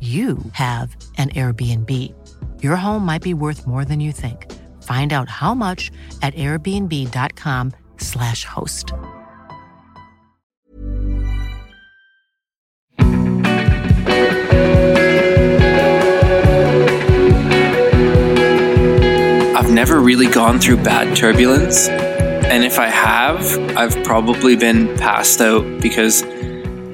you have an Airbnb. Your home might be worth more than you think. Find out how much at airbnb.com/slash host. I've never really gone through bad turbulence. And if I have, I've probably been passed out because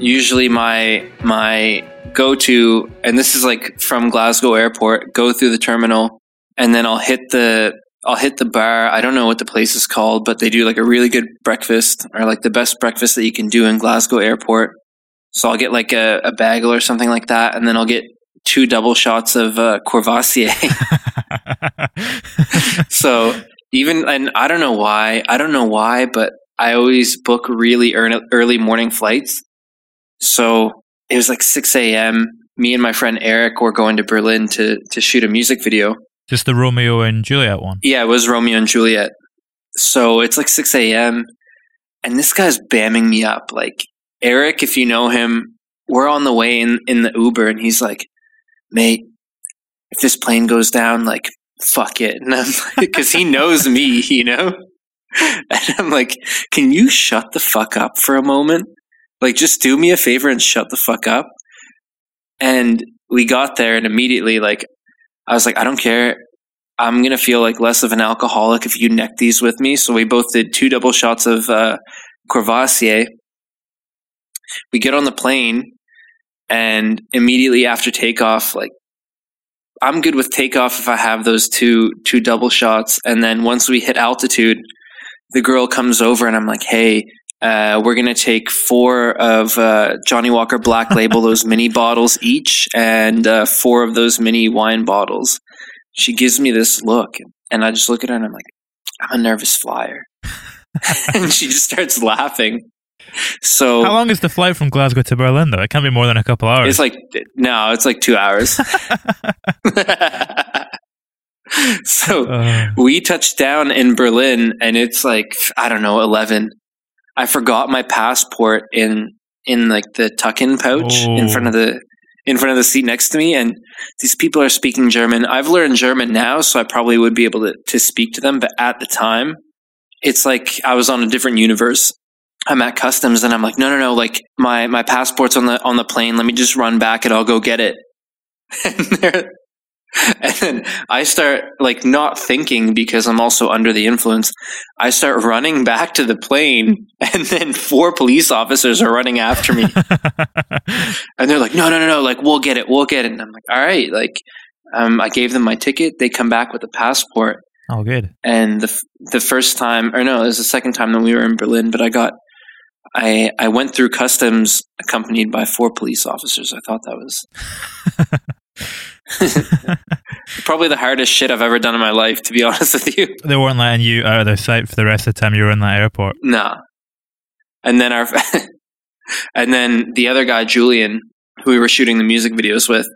usually my my go-to and this is like from Glasgow airport, go through the terminal and then I'll hit the I'll hit the bar. I don't know what the place is called, but they do like a really good breakfast or like the best breakfast that you can do in Glasgow airport. So I'll get like a, a bagel or something like that and then I'll get two double shots of uh, Courvoisier. so even and I don't know why I don't know why, but I always book really early, early morning flights. So it was like six a.m. Me and my friend Eric were going to Berlin to to shoot a music video. Just the Romeo and Juliet one. Yeah, it was Romeo and Juliet. So it's like six a.m. and this guy's bamming me up. Like Eric, if you know him, we're on the way in in the Uber, and he's like, "Mate, if this plane goes down, like." Fuck it, And I'm because he knows me, you know. And I'm like, can you shut the fuck up for a moment? Like, just do me a favor and shut the fuck up. And we got there, and immediately, like, I was like, I don't care. I'm gonna feel like less of an alcoholic if you neck these with me. So we both did two double shots of uh, Courvoisier. We get on the plane, and immediately after takeoff, like I'm good with takeoff if I have those two two double shots, and then once we hit altitude, the girl comes over and I'm like, "Hey, uh, we're gonna take four of uh, Johnnie Walker Black Label, those mini bottles each, and uh, four of those mini wine bottles." She gives me this look, and I just look at her and I'm like, "I'm a nervous flyer," and she just starts laughing. So How long is the flight from Glasgow to Berlin, though? It can't be more than a couple hours. It's like no, it's like two hours. so Uh, we touched down in Berlin, and it's like I don't know, eleven. I forgot my passport in in like the tuck-in pouch in front of the in front of the seat next to me, and these people are speaking German. I've learned German now, so I probably would be able to to speak to them. But at the time, it's like I was on a different universe. I'm at customs and I'm like, no, no, no, like my, my passport's on the, on the plane. Let me just run back and I'll go get it. And, and then I start like not thinking because I'm also under the influence. I start running back to the plane and then four police officers are running after me. and they're like, no, no, no, no, like we'll get it. We'll get it. And I'm like, all right. Like, um, I gave them my ticket. They come back with a passport. oh, good. And the the first time, or no, it was the second time that we were in Berlin. But I got, I I went through customs accompanied by four police officers. I thought that was probably the hardest shit I've ever done in my life. To be honest with you, They weren't letting you out of their sight for the rest of the time you were in that airport. nah. And then our, and then the other guy, Julian, who we were shooting the music videos with,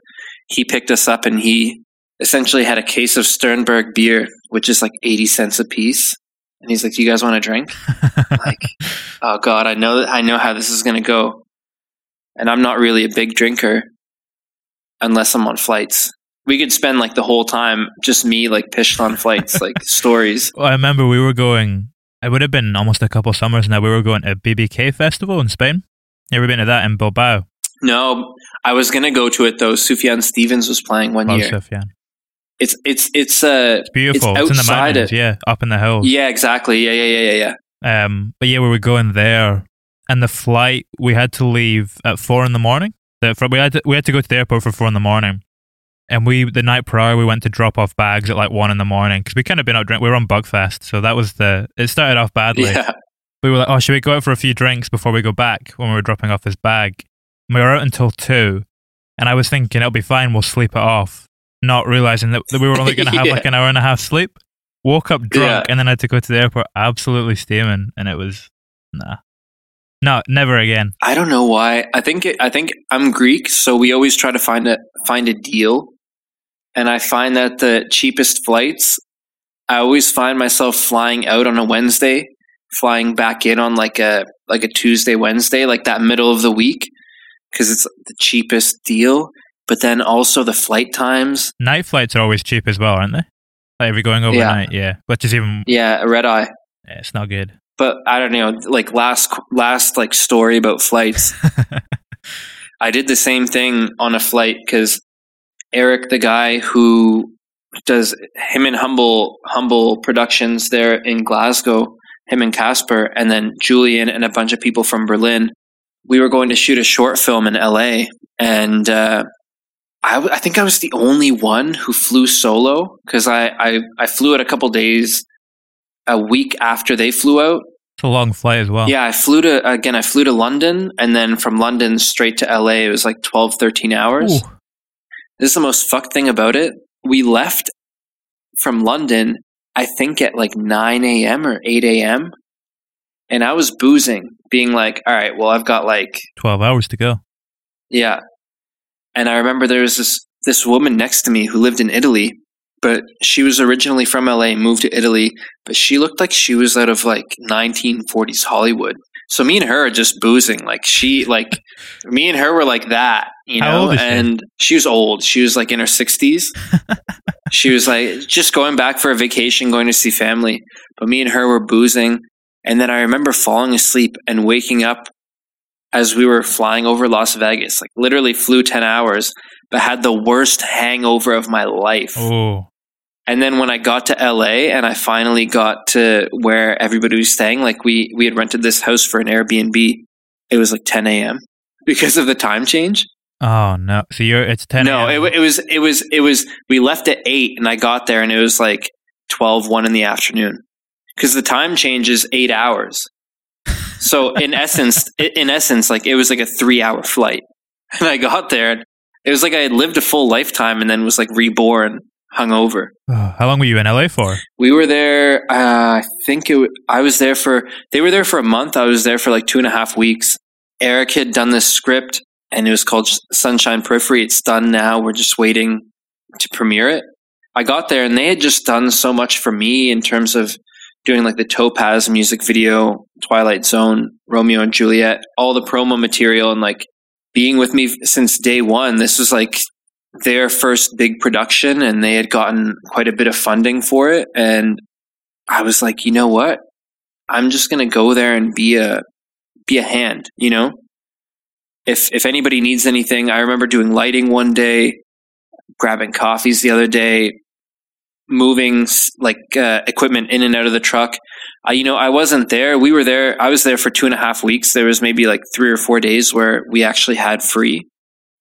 he picked us up and he essentially had a case of Sternburg beer, which is like 80 cents a piece. And he's like, "Do you guys want a drink?" like, oh god, I know I know how this is going to go. And I'm not really a big drinker unless I'm on flights. We could spend like the whole time just me like pished on flights, like stories. Well, I remember we were going. It would have been almost a couple summers now. We were going to BBK festival in Spain. You ever been to that in Bilbao? No, I was gonna go to it though. Sufjan Stevens was playing one Love year. Sufjan. It's it's it's uh It's beautiful. It's, in the outside mountains, it. yeah, up in the hills. Yeah, exactly. Yeah, yeah, yeah, yeah, yeah. Um, but yeah, we were going there, and the flight we had to leave at four in the morning. The, for, we had to, we had to go to the airport for four in the morning, and we the night prior we went to drop off bags at like one in the morning because we kind of been out drink. We were on Buckfast, so that was the. It started off badly. Yeah. We were like, oh, should we go out for a few drinks before we go back when we were dropping off this bag? And we were out until two, and I was thinking it'll be fine. We'll sleep it off, not realizing that, that we were only going to have Yeah. like an hour and a half sleep. Woke up drunk Yeah. and then I had to go to the airport absolutely steaming, and it was nah, no, never again. I don't know why. I think it, I think I'm Greek, so we always try to find a find a deal. And I find that the cheapest flights, I always find myself flying out on a Wednesday, flying back in on like a like a Tuesday, Wednesday, like that middle of the week, because it's the cheapest deal. But then also the flight times. Night flights are always cheap as well, aren't they? Like if you're going overnight, yeah, which is even Yeah, a red eye. yeah, it's not good. But I don't know. Like last last like story about flights. I did the same thing on a flight because Eric, the guy who does him and Humble Humble Productions there in Glasgow, him and Casper, and then Julian and a bunch of people from Berlin. We were going to shoot a short film in LA, and uh, I, I think I was the only one who flew solo because I, I I flew it a couple days, a week after they flew out. It's a long flight as well. Yeah, I flew to again. I flew to London, and then from London straight to LA. It was like 12, 13 hours. Ooh. This is the most fucked thing about it. We left from London, I think at like 9 a.m. or 8 a.m. And I was boozing, being like, all right, well, I've got like, twelve hours to go. yeah. And I remember there was this, this woman next to me who lived in Italy, but she was originally from LA, moved to Italy, but she looked like she was out of like 1940s Hollywood. So me and her are just boozing. Like she, like me and her were like that, you know. old she? and she was old. She was like in her 60s. she was like just going back for a vacation, going to see family. But me and her were boozing, and then I remember falling asleep and waking up as we were flying over Las Vegas. Like literally flew 10 hours, but had the worst hangover of my life. Oh, And then when I got to LA and I finally got to where everybody was staying, like we we had rented this house for an Airbnb, it was like 10 a.m. because of the time change. oh no! So you're it's ten. no, it, it was it was it was we left at eight and I got there and it was like 12, 1 in the afternoon because the time change is eight hours. So in essence, in essence, like it was like a three hour flight, and I got there. and It was like I had lived a full lifetime and then was like reborn, hungover. Oh, how long were you in LA for? We were there. Uh, I think it. w- I was there for. They were there for a month. I was there for like two and a half weeks. Eric had done this script, and it was called Sunshine Periphery. It's done now. We're just waiting to premiere it. I got there, and they had just done so much for me in terms of doing like the Topaz music video, Twilight Zone, Romeo and Juliet, all the promo material, and like being with me since day one. This was like their first big production and they had gotten quite a bit of funding for it and I was like, "You know what? I'm just to go there and be a be a hand, you know? If if anybody needs anything, I remember doing lighting one day, grabbing coffees the other day, moving like uh, equipment in and out of the truck. Uh, you know, I wasn't there. We were there. I was there for two and a half weeks. There was maybe like three or four days where we actually had free.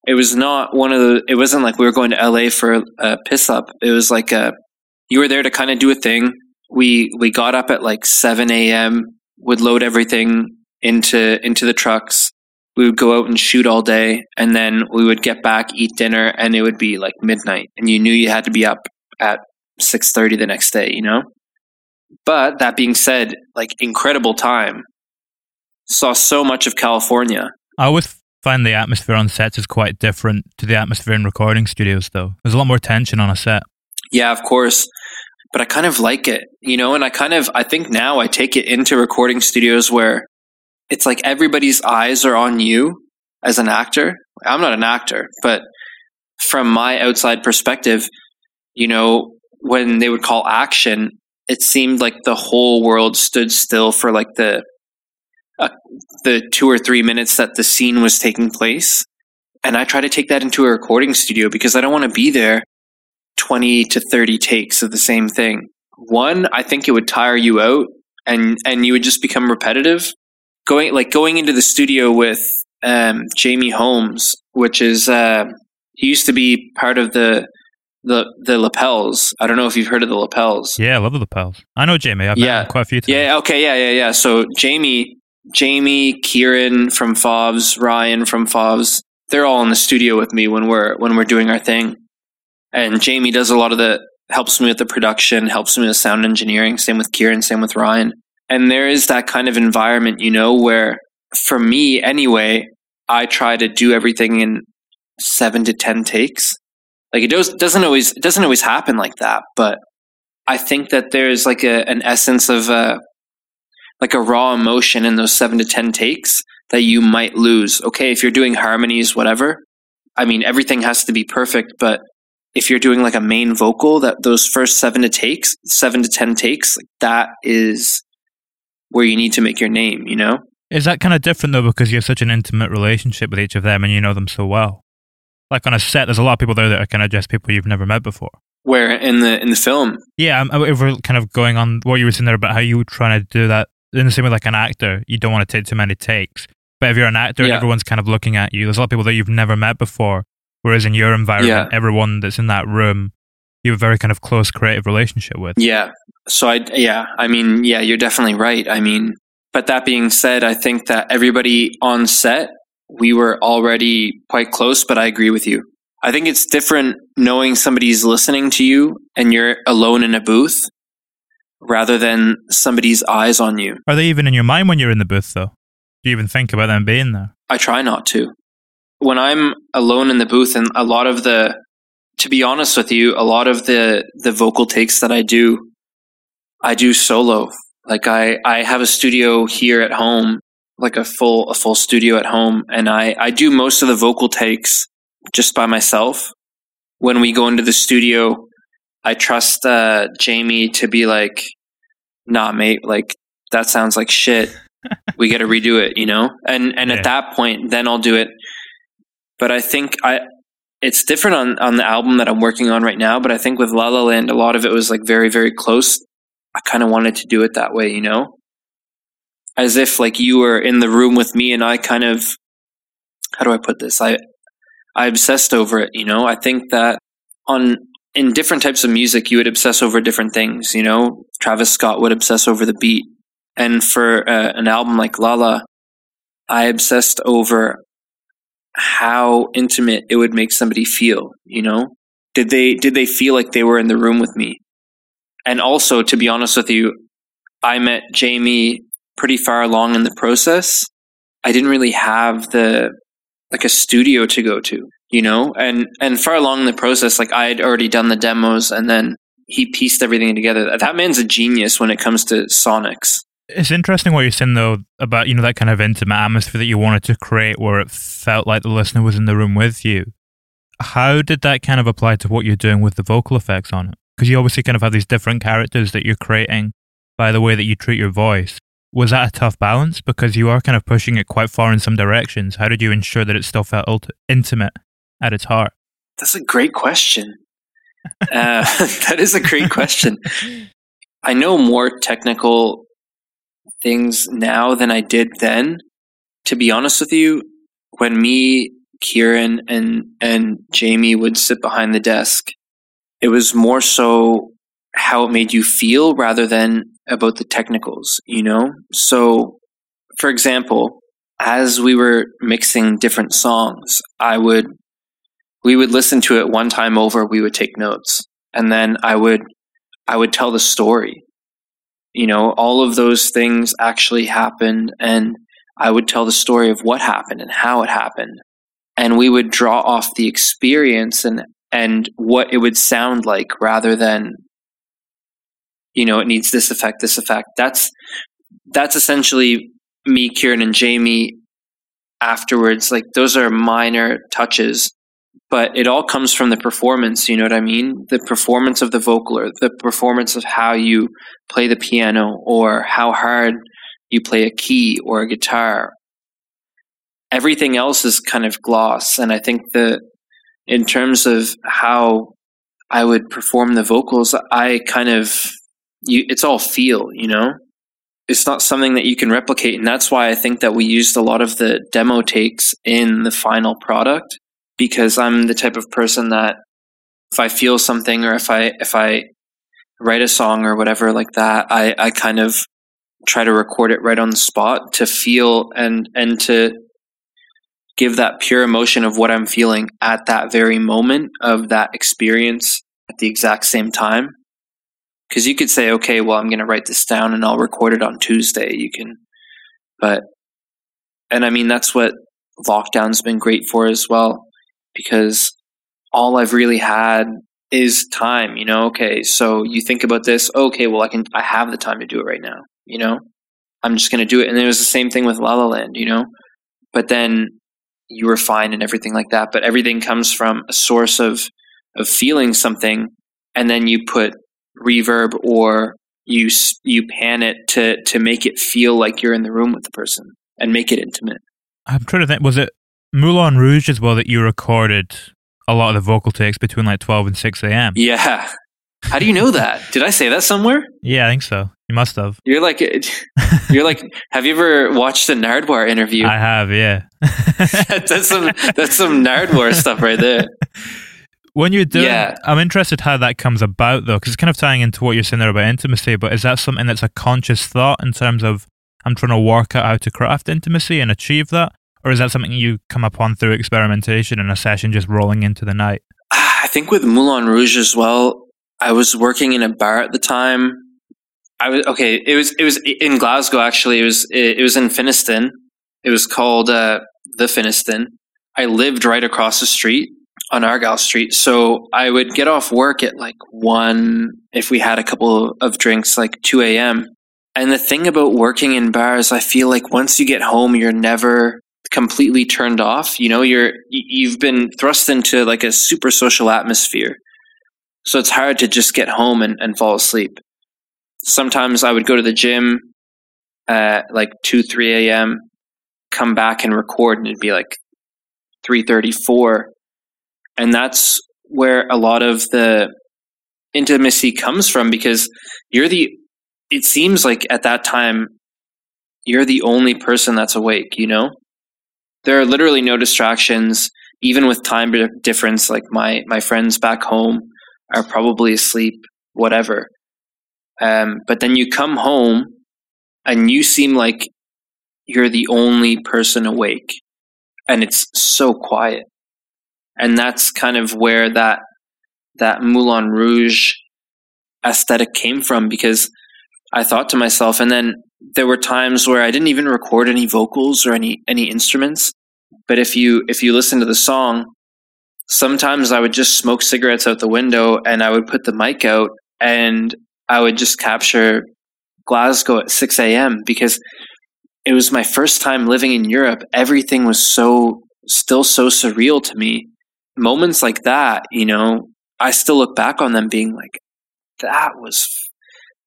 It was not one of the. It wasn't like we were going to LA for a piss up. It was like a. You were there to kind of do a thing. We we got up at like seven a.m. Would load everything into into the trucks. We would go out and shoot all day, and then we would get back, eat dinner, and it would be like midnight, and you knew you had to be up at six thirty the next day. You know. But that being said, like incredible time. Saw so much of California. I always find the atmosphere on sets is quite different to the atmosphere in recording studios, though. There's a lot more tension on a set. Yeah, of course. But I kind of like it, you know, and I kind of, I think now I take it into recording studios where it's like everybody's eyes are on you as an actor. I'm not an actor, but from my outside perspective, you know, when they would call action, it seemed like the whole world stood still for like the uh, the two or three minutes that the scene was taking place. And I try to take that into a recording studio because I don't want to be there 20 to 30 takes of the same thing. One, I think it would tire you out and, and you would just become repetitive. Going, like going into the studio with, um, Jamie Holmes, which is, uh, he used to be part of the, the, the lapels. I don't know if you've heard of the lapels. Yeah, I love the lapels. I know Jamie. I've Yeah. quite a few times. Yeah. Okay. Yeah. Yeah. Yeah. So Jamie, Jamie, Kieran from Fobs, Ryan from Fobs, they're all in the studio with me when we're when we're doing our thing. And Jamie does a lot of the helps me with the production, helps me with sound engineering. Same with Kieran. Same with Ryan. And there is that kind of environment, you know, where for me anyway, I try to do everything in seven to ten takes. Like it does doesn't always it doesn't always happen like that, but I think that there's like a an essence of uh like a raw emotion in those seven to ten takes that you might lose. Okay, if you're doing harmonies, whatever. I mean, everything has to be perfect, but if you're doing like a main vocal, that those first seven to takes, seven to ten takes, like that is where you need to make your name. You know? Is that kind of different though because you have such an intimate relationship with each of them and you know them so well? Like on a set, there's a lot of people there that are kind of just people you've never met before. Where in the in the film, Yeah, I'm, if we're kind of going on what you were saying there about how you were trying to do that in the same way like an actor, you don't want to take too many takes. But if you're an actor and Yeah. everyone's kind of looking at you, there's a lot of people that you've never met before. Whereas in your environment, Yeah. everyone that's in that room, you have a very kind of close creative relationship with. Yeah. So I yeah, I mean, yeah, you're definitely right. I mean, but that being said, I think that everybody on set, we were already quite close, but I agree with you. I think it's different knowing somebody's listening to you and you're alone in a booth rather than somebody's eyes on you. Are they even in your mind when you're in the booth though? Do you even think about them being there? I try not to. When I'm alone in the booth and a lot of the to be honest with you, a lot of the the vocal takes that I do I do solo. Like I I have a studio here at home, like a full a full studio at home and I I do most of the vocal takes just by myself. When we go into the studio, I trust uh Jamie to be like nah mate, like that sounds like shit we got to redo it, you know? And and Yeah. at that point then I'll do it. But I think I it's different on on the album that I'm working on right now, but I think with La La Land a lot of it was like very very close. I kind of wanted to do it that way, you know? As if like you were in the room with me and I kind of how do I put this? I I obsessed over it, you know? I think that on in different types of music you would obsess over different things, you know? Travis Scott would obsess over the beat. And for uh, an album like Lala, I obsessed over how intimate it would make somebody feel, you know? Did they did they feel like they were in the room with me? And also, to be honest with you, I met Jamie pretty far along in the process. I didn't really have the like a studio to go to, you know? And and far along in the process, like I had already done the demos and then he pieced everything together. That man's a genius when it comes to sonics. It's interesting what you're saying though about you know that kind of intimate atmosphere that you wanted to create, where it felt like the listener was in the room with you. How did that kind of apply to what you're doing with the vocal effects on it? Because you obviously kind of have these different characters that you're creating by the way that you treat your voice. Was that a tough balance? Because you are kind of pushing it quite far in some directions. How did you ensure that it still felt intimate at its heart? That's a great question. uh, that is a great question. I know more technical things now than I did then. To be honest with you, when me, Kieran, and and Jamie would sit behind the desk, it was more so how it made you feel rather than about the technicals. You know, so for example, as we were mixing different songs, I would we would listen to it one time over we would take notes and then i would i would tell the story you know all of those things actually happened and I would tell the story of what happened and how it happened. And we would draw off the experience and, and what it would sound like rather than, you know, it needs this effect, this effect. That's, that's essentially me, Kieran, and Jamie afterwards. Like those are minor touches, but it all comes from the performance. You know what I mean? The performance of the vocal or the performance of how you play the piano or how hard you play a key or a guitar. Everything else is kind of gloss. And I think that in terms of how I would perform the vocals, I kind of, you, it's all feel, you know? It's not something that you can replicate. And that's why I think that we used a lot of the demo takes in the final product because I'm the type of person that if I feel something or if I, if I write a song or whatever like that, I, I kind of try to record it right on the spot to feel and and to give that pure emotion of what I'm feeling at that very moment of that experience at the exact same time. Because you could say, okay, well, I'm going to write this down and I'll record it on Tuesday. You can, but, and I mean, that's what lockdown's been great for as well, because all I've really had is time, you know? Okay, so you think about this, okay, well, I can, I have the time to do it right now you know, I'm just going to do it. And it was the same thing with La La Land, you know, but then you refine and everything like that. But everything comes from a source of, of feeling something and then you put reverb or you, you pan it to, to make it feel like you're in the room with the person and make it intimate. I'm trying to think, was it Moulin Rouge as well that you recorded a lot of the vocal takes between like 12 and 6 a.m.? Yeah. How do you know that? Did I say that somewhere? Yeah, I think so. You must have. You're like, eh, you're like. have you ever watched a Nardwuar interview? I have. Yeah. that's some that's some Nardwuar stuff right there. When you're doing, yeah. I'm interested how that comes about though, because it's kind of tying into what you're saying there about intimacy. But is that something that's a conscious thought in terms of I'm trying to work out how to craft intimacy and achieve that, or is that something you come upon through experimentation and a session just rolling into the night? I think with Moulin Rouge as well, I was working in a bar at the time. I was okay. It was it was in Glasgow actually. It was it, it was in Finnieston. It was called uh, the Finnieston. I lived right across the street on Argyle Street, so I would get off work at like one if we had a couple of drinks, like two a.m. And the thing about working in bars, I feel like once you get home, you're never completely turned off. You know, you're you've been thrust into like a super social atmosphere so it's hard to just get home and, and fall asleep. Sometimes I would go to the gym at like 2, 3 a.m., come back and record, and it'd be like 3.34. And that's where a lot of the intimacy comes from because you're the, it seems like at that time, you're the only person that's awake, you know? There are literally no distractions, even with time difference. Like my, my friends back home, are probably asleep, whatever. Um, but then you come home and you seem like you're the only person awake and it's so quiet. And that's kind of where that, that Moulin Rouge aesthetic came from because I thought to myself, and then there were times where I didn't even record any vocals or any, any instruments. But if you, if you listen to the song, sometimes I would just smoke cigarettes out the window and I would put the mic out and I would just capture Glasgow at 6 a.m. because it was my first time living in Europe. Everything was so, still so surreal to me. Moments like that, you know, I still look back on them being like, that was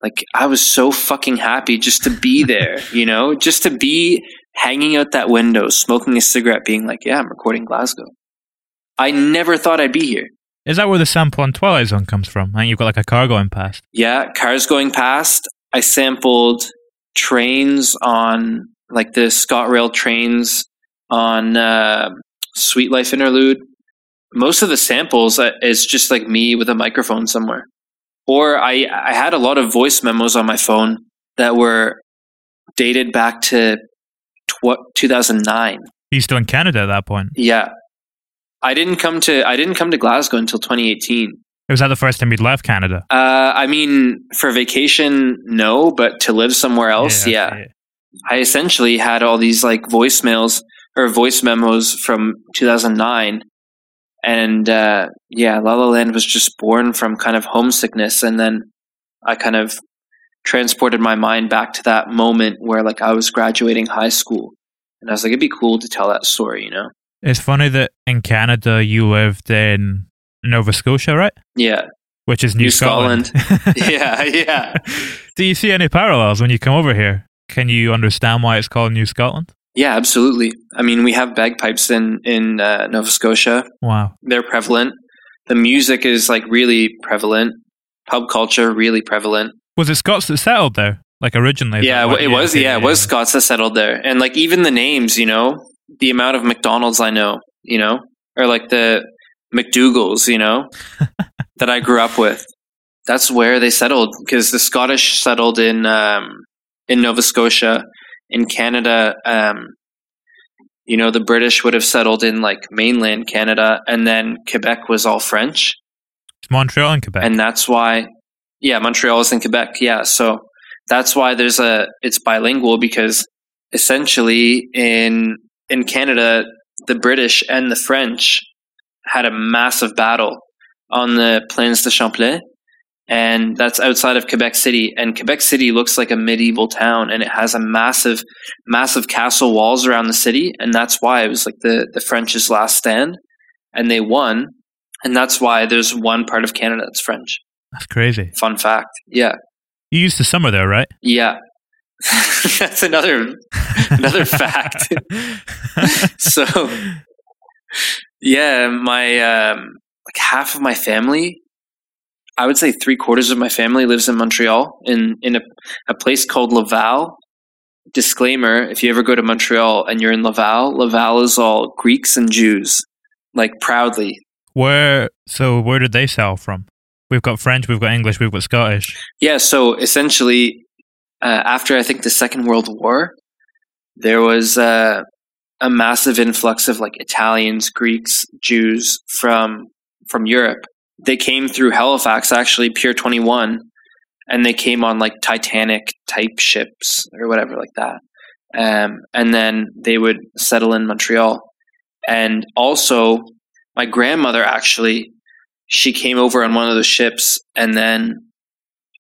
like, I was so fucking happy just to be there, you know, just to be hanging out that window, smoking a cigarette, being like, yeah, I'm recording Glasgow. I never thought I'd be here. Is that where the sample on Twilight Zone comes from? And you've got like a car going past. Yeah, cars going past. I sampled trains on like the ScotRail trains on uh, Sweet Life Interlude. Most of the samples uh, is just like me with a microphone somewhere. Or I, I had a lot of voice memos on my phone that were dated back to tw- 2009. you still in Canada at that point? Yeah, I didn't come to I didn't come to Glasgow until 2018. It Was that the first time you'd left Canada? Uh, I mean, for vacation, no, but to live somewhere else, yeah. yeah. I essentially had all these like voicemails or voice memos from 2009. And uh, yeah, La La Land was just born from kind of homesickness. And then I kind of transported my mind back to that moment where like I was graduating high school. And I was like, it'd be cool to tell that story, you know? It's funny that in Canada you lived in Nova Scotia, right? Yeah. Which is New, New Scotland. Scotland. yeah, yeah. Do you see any parallels when you come over here? Can you understand why it's called New Scotland? Yeah, absolutely. I mean, we have bagpipes in in uh, Nova Scotia. Wow. They're prevalent. The music is like really prevalent. Pub culture really prevalent. Was it Scots that settled there, like originally? Yeah, it was. okay, Yeah, it was Scots that settled there, and like even the names, you know, the amount of McDonald's I know, you know, or like the McDougalls, you know, that I grew up with. That's where they settled because the Scottish settled in um, in Nova Scotia. In Canada, um, you know, the British would have settled in like mainland Canada, and then Quebec was all French. Montreal and Quebec. and that's why yeah montreal is in quebec yeah. So that's why there's a it's bilingual because essentially in in canada the british and the french had a massive battle on the plains de champlain and that's outside of quebec city and quebec city looks like a medieval town and it has a massive massive castle walls around the city and that's why it was like the the french's last stand and they won and that's why there's one part of canada that's french That's crazy. Fun fact. Yeah. You used to summer there, right? Yeah. That's another another fact. so yeah, my um like half of my family, I would say three quarters of my family lives in Montreal in in a, a place called Laval. Disclaimer, if you ever go to Montreal and you're in Laval, Laval is all Greeks and Jews. Like proudly. Where? So where did they sell from? We've got French, we've got English, we've got Scottish. Yeah, so essentially, uh, after I think the Second World War, there was uh, a massive influx of like Italians, Greeks, Jews from from Europe. They came through Halifax, actually, Pier Twenty One, and they came on like Titanic type ships or whatever like that. Um, and then they would settle in Montreal. And also, my grandmother actually she came over on one of those ships and then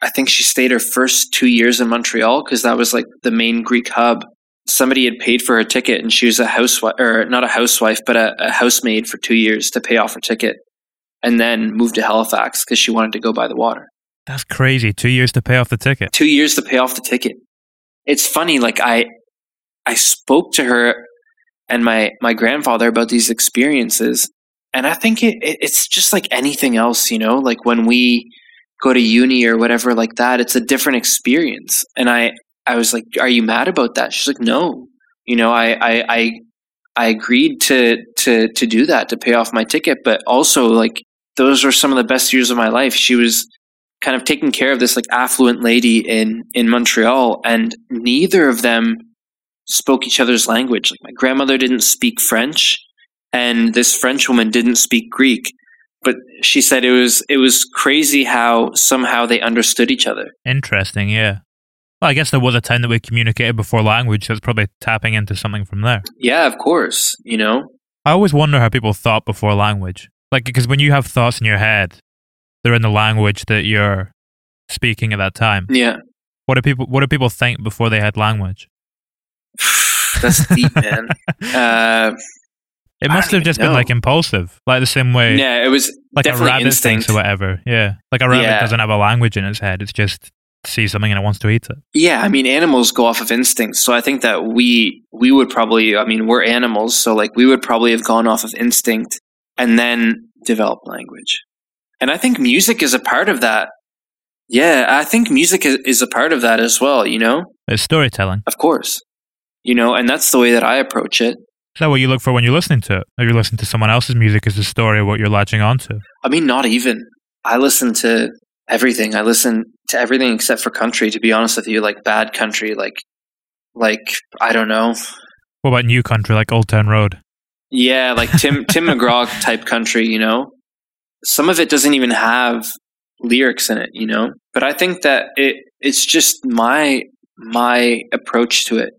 I think she stayed her first two years in Montreal because that was like the main Greek hub. Somebody had paid for her ticket and she was a housewife, or not a housewife, but a, a housemaid for two years to pay off her ticket and then moved to Halifax because she wanted to go by the water. That's crazy. Two years to pay off the ticket. Two years to pay off the ticket. It's funny, like I, I spoke to her and my, my grandfather about these experiences and I think it, it, it's just like anything else, you know, like when we go to uni or whatever like that, it's a different experience. And I, I was like, are you mad about that? She's like, no, you know, I, I, I, I agreed to, to, to do that, to pay off my ticket, but also like those were some of the best years of my life. She was kind of taking care of this like affluent lady in, in Montreal and neither of them spoke each other's language. Like my grandmother didn't speak French and this French woman didn't speak Greek, but she said it was it was crazy how somehow they understood each other. Interesting, yeah. Well, I guess there was a time that we communicated before language, so it's probably tapping into something from there. Yeah, of course, you know. I always wonder how people thought before language. Like, because when you have thoughts in your head, they're in the language that you're speaking at that time. Yeah. What do people What do people think before they had language? That's deep, man. Uh, It must have just even been like impulsive, like the same way, yeah, it was like a rabbit instinct. thinks or whatever. Yeah, like a rabbit Yeah. doesn't have a language in its head; it's just sees something and it wants to eat it. Yeah, I mean, animals go off of instinct. So I think that we we would probably, I mean, we're animals, so like we would probably have gone off of instinct and then develop language. And I think music is a part of that. Yeah, I think music is, is a part of that as well. You know, It's storytelling. of course, you know, and that's the way that I approach it. Is that what you look for when you're listening to it? Or you listen to someone else's music as the story of what you're latching onto? I mean, not even. I listen to everything. I listen to everything except for country. To be honest with you, like bad country, like like I don't know. What about new country like Old Town Road? Yeah, like Tim Tim McGraw type country, you know. Some of it doesn't even have lyrics in it, you know. But I think that it it's just my my approach to it.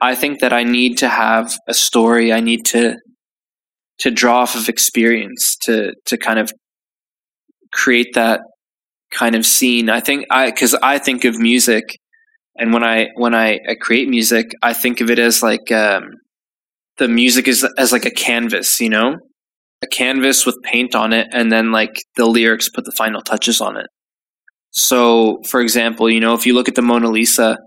I think that I need to have a story. I need to to draw off of experience to to kind of create that kind of scene. I think I because I think of music, and when I when I, I create music, I think of it as like um, the music is as like a canvas, you know, a canvas with paint on it, and then like the lyrics put the final touches on it. So, for example, you know, if you look at the Mona Lisa,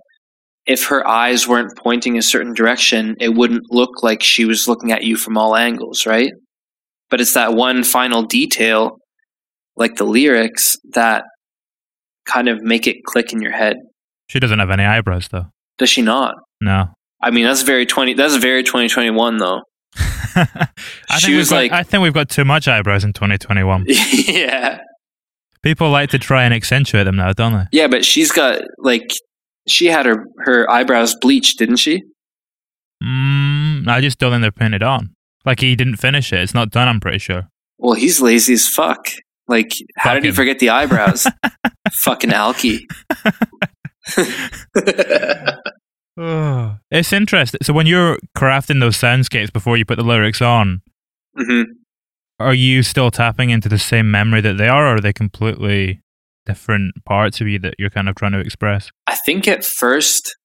if her eyes weren't pointing a certain direction, it wouldn't look like she was looking at you from all angles, right? But it's that one final detail, like the lyrics, that kind of make it click in your head. She doesn't have any eyebrows though. Does she not? No. I mean, that's very twenty. That's very twenty twenty one, though. I She think was we've got, like- I think we've got too much eyebrows in 2021. yeah, People like to try and accentuate them now, don't they? yeah, but she's got like she had her her eyebrows bleached, didn't she? Mm, I just don't think they're painted on. Like he didn't finish it. It's not done. I'm pretty sure. Well, he's lazy as fuck. Like, how Fuck did he forget the eyebrows? Fucking alky. Oh, it's interesting. So when you're crafting those soundscapes before you put the lyrics on, hmm are you still tapping into the same memory that they are, or are they completely different parts of you that you're kind of trying to express? I think at first,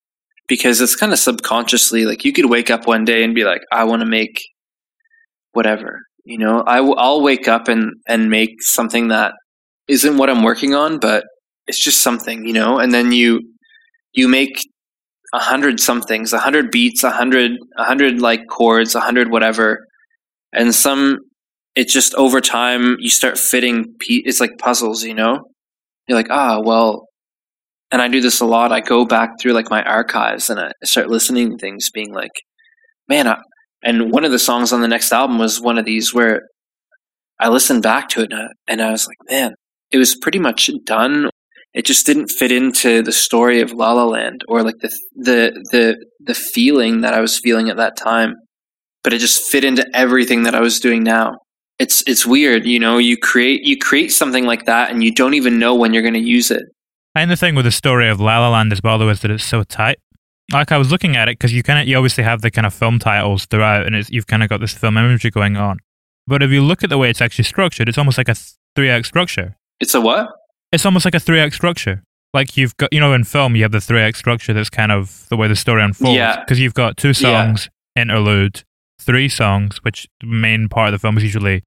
because it's kind of subconsciously, like you could wake up one day and be like, I want to make whatever. You know, I w- I'll wake up and and make something that isn't what I'm working on, but it's just something, you know. And then you you make a hundred somethings, a hundred beats, a hundred a hundred like chords, a hundred whatever, and some. It's just over time you start fitting. Pe- it's like puzzles, you know. You're like, ah, well, and I do this a lot. I go back through like my archives and I start listening to things, being like, man. I, and one of the songs on the next album was one of these where I listened back to it and I, and I was like, man, it was pretty much done. It just didn't fit into the story of La La Land or like the the the the feeling that I was feeling at that time. But it just fit into everything that I was doing now. It's it's weird, you know. You create you create something like that, and you don't even know when you're going to use it. And the thing with the story of La La Land as well, though, is that it's so tight. Like I was looking at it because you kind of you obviously have the kind of film titles throughout, and it's, you've kind of got this film imagery going on. But if you look at the way it's actually structured, it's almost like a three act structure. It's a what? It's almost like a three act structure. Like you've got, you know, in film you have the three act structure that's kind of the way the story unfolds. Yeah. Because you've got two songs, interlude, three songs, which the main part of the film is usually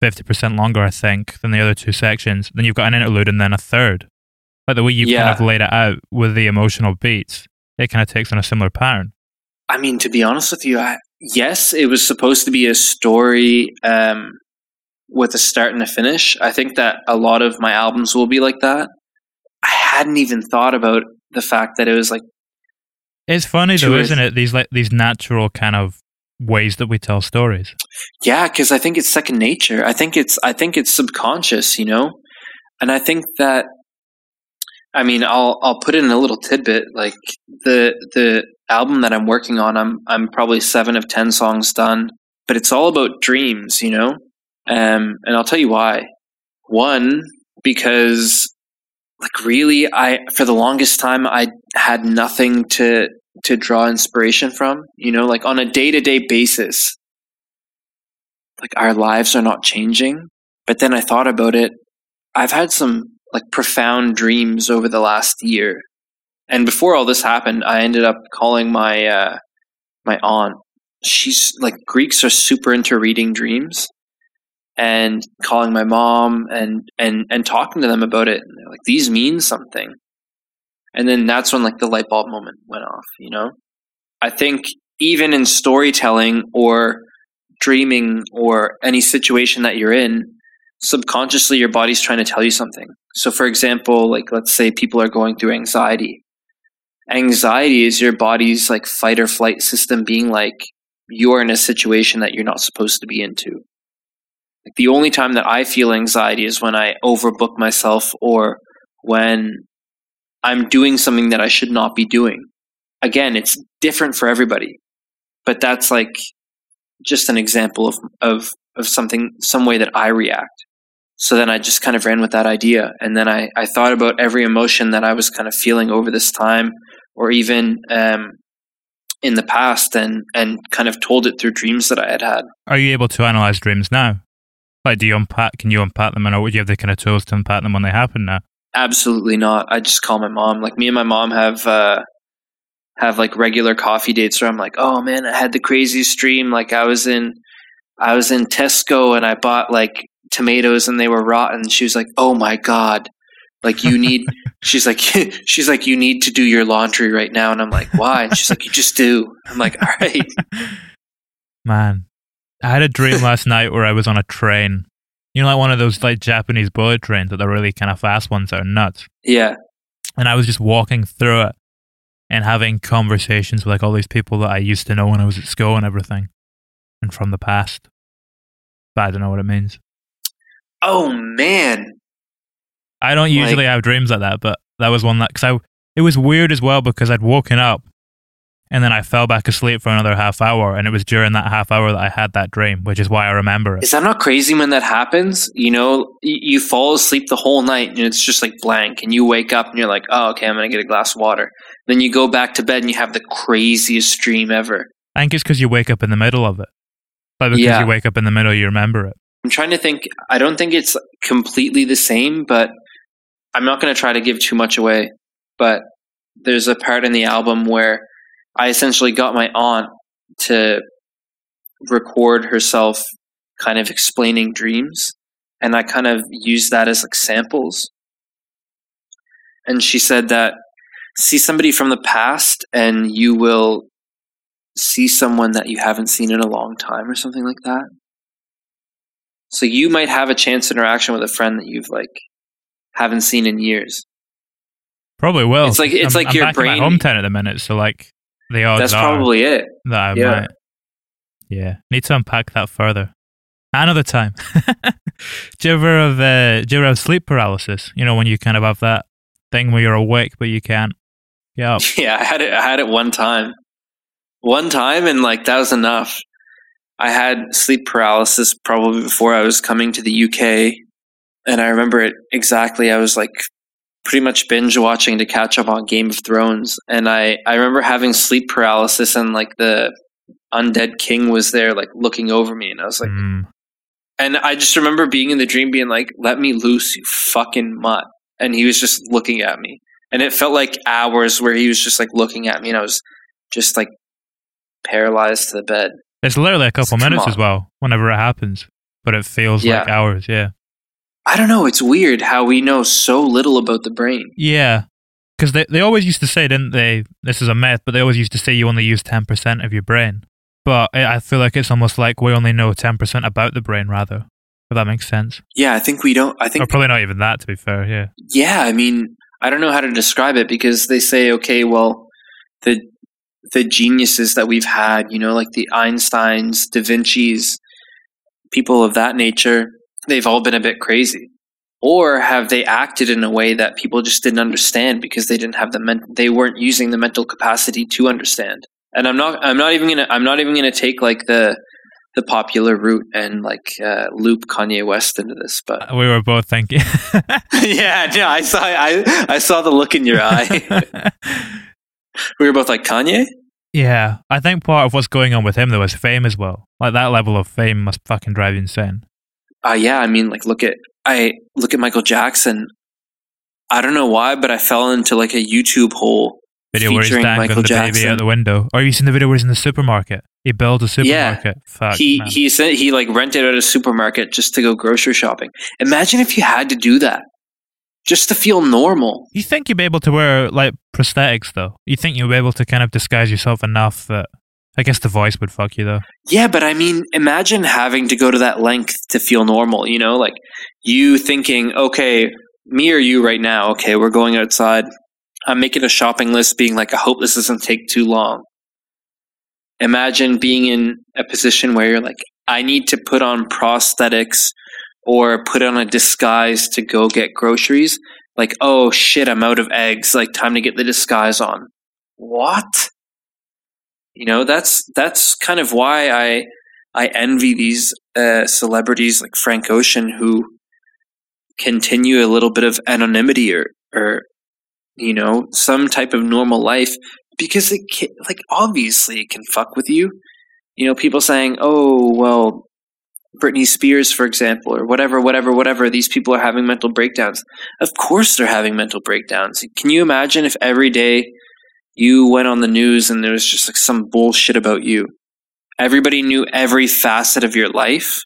fifty percent longer, I think, than the other two sections. Then you've got an interlude and then a third. Like the way you've Yeah. kind of laid it out with the emotional beats, it kind of takes on a similar pattern. I mean, to be honest with you, I, yes, it was supposed to be a story um, with a start and a finish. I think that a lot of my albums will be like that. I hadn't even thought about the fact that it was like, It's funny though, is- isn't it? These like these natural kind of ways that we tell stories. yeah, because I think it's second nature. I think it's, I think it's subconscious, you know, and I think that, I mean, I'll I'll put in a little tidbit like the the album that I'm working on. I'm I'm probably seven of ten songs done, but it's all about dreams, you know. Um, and I'll tell you why. One, because like really, I for the longest time I had nothing to to draw inspiration from. You know, like on a day to day basis, like our lives are not changing. But then I thought about it. I've had some like profound dreams over the last year, and before all this happened, I ended up calling my uh, my aunt. She's like Greeks are super into reading dreams and calling my mom and and and talking to them about it. Like, these mean something. And then that's when like the light bulb moment went off, you know? I think even in storytelling or dreaming or any situation that you're in, subconsciously your body's trying to tell you something. So for example, like let's say people are going through anxiety. Anxiety is your body's like fight or flight system being like you're in a situation that you're not supposed to be into. The only time that I feel anxiety is when I overbook myself or when I'm doing something that I should not be doing. Again, it's different for everybody. But that's like just an example of of of something some way that I react. So then I just kind of ran with that idea and then I, I thought about every emotion that I was kind of feeling over this time or even um in the past and and kind of told it through dreams that I had had. Are you able to analyze dreams now? Like, do you unpack? Can you unpack them, and or do you have the kind of tools to unpack them when they happen now? Absolutely not. I just call my mom. Like me and my mom have uh have like regular coffee dates where I'm like, "Oh man, I had the craziest dream. Like I was in I was in Tesco and I bought like tomatoes and they were rotten." She was like, "Oh my god. Like you need She's like she's like you need to do your laundry right now." And I'm like, "Why?" And she's like, "You just do." I'm like, "All right." Man, I had a dream last night where I was on a train. You know, like one of those like Japanese bullet trains that are really kind of fast ones that are nuts. Yeah. And I was just walking through it and having conversations with like all these people that I used to know when I was at school and everything, and from the past. But I don't know what it means. Oh man. I don't usually have dreams like that, but that was one that because I it was weird as well because I'd woken up and then I fell back asleep for another half hour, and it was during that half hour that I had that dream, which is why I remember it. Is that not crazy when that happens? You know, you fall asleep the whole night and it's just like blank, and you wake up and you're like, oh, okay, I'm going to get a glass of water. Then you go back to bed and you have the craziest dream ever. I think it's because you wake up in the middle of it. Like because Yeah. you wake up in the middle, you remember it. I'm trying to think, I don't think it's completely the same, but I'm not going to try to give too much away. But there's a part in the album where I essentially got my aunt to record herself kind of explaining dreams. And I kind of used that as like samples. And she said that see somebody from the past and you will see someone that you haven't seen in a long time or something like that. So you might have a chance interaction with a friend that you've like haven't seen in years. Probably will. It's like- it's I'm, like I'm your back in brain- my hometown at the minute, so like the odds That's probably it. that I yeah. might. Yeah, need to unpack that further. Another time. do you ever have uh, do you ever have sleep paralysis? You know when you kind of have that thing where you're awake but you can't get up. Yeah, I had it. I had it one time, one time, and like that was enough. I had sleep paralysis probably before I was coming to the UK, and I remember it exactly. I was like pretty much binge watching to catch up on Game of Thrones, and I I remember having sleep paralysis, and like the undead king was there, like looking over me, and I was like, Mm. and I just remember being in the dream, being like, "Let me loose, you fucking mutt," and he was just looking at me, and it felt like hours where he was just like looking at me, and I was just like paralyzed to the bed. It's literally a couple minutes as well whenever it happens, but it feels like hours. Yeah. I don't know. It's weird how we know so little about the brain. Yeah. Because they, they always used to say, didn't they? This is a myth, but they always used to say you only use 10% of your brain. But I I feel like it's almost like we only know 10% about the brain, rather. If that makes sense. Yeah, I think we don't. I think. Or probably not even that, to be fair. Yeah. Yeah, I mean, I don't know how to describe it because they say, okay, well, the the geniuses that we've had, you know, like the Einsteins, Da Vinci's, people of that nature, they've all been a bit crazy. Or have they acted in a way that people just didn't understand because they didn't have the men- they weren't using the mental capacity to understand. And I'm not I'm not even gonna I'm not even gonna take like the the popular route and like uh, loop Kanye West into this, but We were both thinking. yeah, yeah, I saw I I saw the look in your eye. we were both like Kanye. yeah. I think part of what's going on with him, though, is fame as well. Like, that level of fame must fucking drive you insane. Uh, yeah, I mean, like look at I look at Michael Jackson. I don't know why, but I fell into like a YouTube hole Video where he's featuring dangling Michael the baby Jackson. out the window. Or have you seen the video where he's in the supermarket? He built a supermarket. Fuck. he man. he said he like rented out a supermarket just to go grocery shopping. Imagine if you had to do that just to feel normal. You think you'd be able to wear like prosthetics though? You think you'd be able to kind of disguise yourself enough that I guess the voice would fuck you though. Yeah, but I mean, imagine having to go to that length to feel normal, you know? Like you thinking, okay, me or you right now, okay, we're going outside. I'm making a shopping list being like, I hope this doesn't take too long. Imagine being in a position where you're like, I need to put on prosthetics or put on a disguise to go get groceries. Like, oh shit, I'm out of eggs. Like, time to get the disguise on. What? You know, that's that's kind of why I I envy these uh, celebrities like Frank Ocean who continue a little bit of anonymity or or you know some type of normal life because it can, like obviously it can fuck with you. You know, people saying, "Oh, well, Britney Spears, for example, or whatever, whatever, whatever. These people are having mental breakdowns. Of course, they're having mental breakdowns. Can you imagine if every day you went on the news and there was just like some bullshit about you? Everybody knew every facet of your life.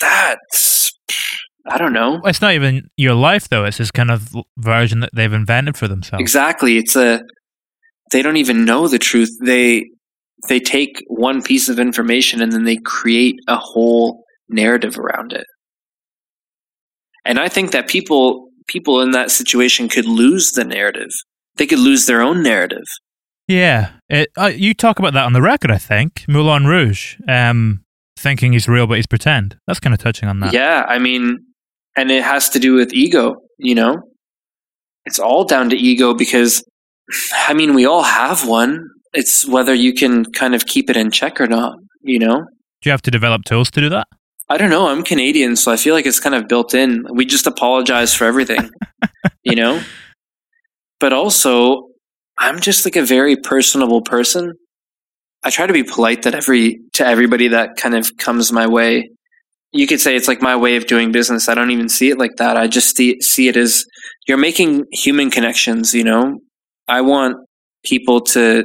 That's I don't know. It's not even your life though. It's this kind of version that they've invented for themselves. Exactly. It's a they don't even know the truth. They they take one piece of information and then they create a whole narrative around it. And I think that people people in that situation could lose the narrative. They could lose their own narrative. Yeah, it, uh, you talk about that on the record. I think Moulin Rouge, um, thinking he's real but he's pretend. That's kind of touching on that. Yeah, I mean, and it has to do with ego. You know, it's all down to ego because, I mean, we all have one. It's whether you can kind of keep it in check or not. You know. Do you have to develop tools to do that? I don't know. I'm Canadian, so I feel like it's kind of built in. We just apologize for everything, you know? But also, I'm just like a very personable person. I try to be polite that every to everybody that kind of comes my way. You could say it's like my way of doing business. I don't even see it like that. I just see, see it as you're making human connections, you know? I want people to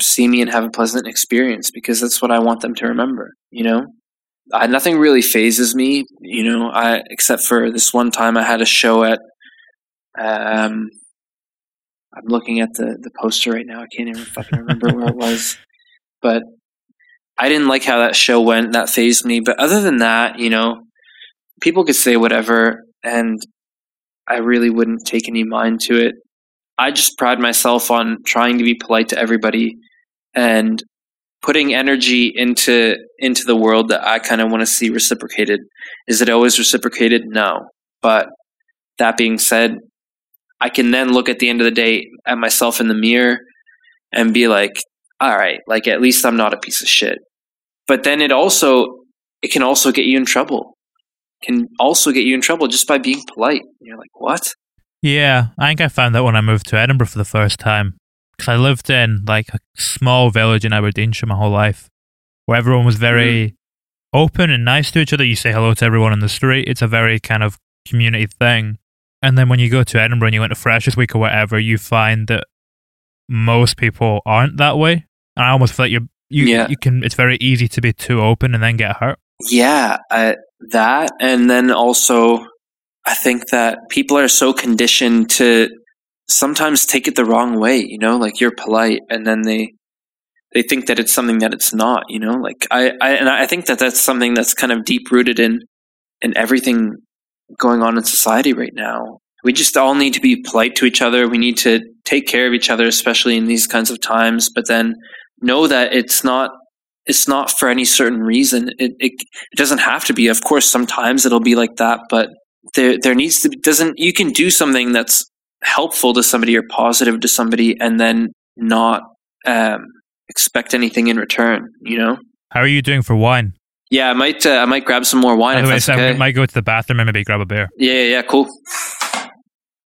see me and have a pleasant experience because that's what I want them to remember, you know? I, nothing really phases me, you know. I except for this one time I had a show at. Um, I'm looking at the the poster right now. I can't even fucking remember where it was, but I didn't like how that show went. That phased me. But other than that, you know, people could say whatever, and I really wouldn't take any mind to it. I just pride myself on trying to be polite to everybody and putting energy into into the world that I kind of want to see reciprocated. Is it always reciprocated? No. But that being said, I can then look at the end of the day at myself in the mirror and be like, all right, like at least I'm not a piece of shit. But then it also it can also get you in trouble. Can also get you in trouble just by being polite. You're like, what? Yeah, I think I found that when I moved to Edinburgh for the first time because I lived in like a small village in Aberdeenshire my whole life, where everyone was very mm. open and nice to each other. You say hello to everyone on the street. It's a very kind of community thing. And then when you go to Edinburgh and you went to Freshers Week or whatever, you find that most people aren't that way. And I almost feel like you're, you yeah. you can. It's very easy to be too open and then get hurt. Yeah, I, that, and then also, I think that people are so conditioned to sometimes take it the wrong way, you know, like you're polite and then they they think that it's something that it's not, you know? Like I, I and I think that that's something that's kind of deep rooted in in everything going on in society right now. We just all need to be polite to each other. We need to take care of each other, especially in these kinds of times, but then know that it's not it's not for any certain reason. It, it it doesn't have to be. Of course, sometimes it'll be like that, but there there needs to be, doesn't you can do something that's helpful to somebody or positive to somebody and then not um, expect anything in return you know how are you doing for wine yeah i might uh, i might grab some more wine okay. i might go to the bathroom and maybe grab a beer. Yeah yeah, yeah cool.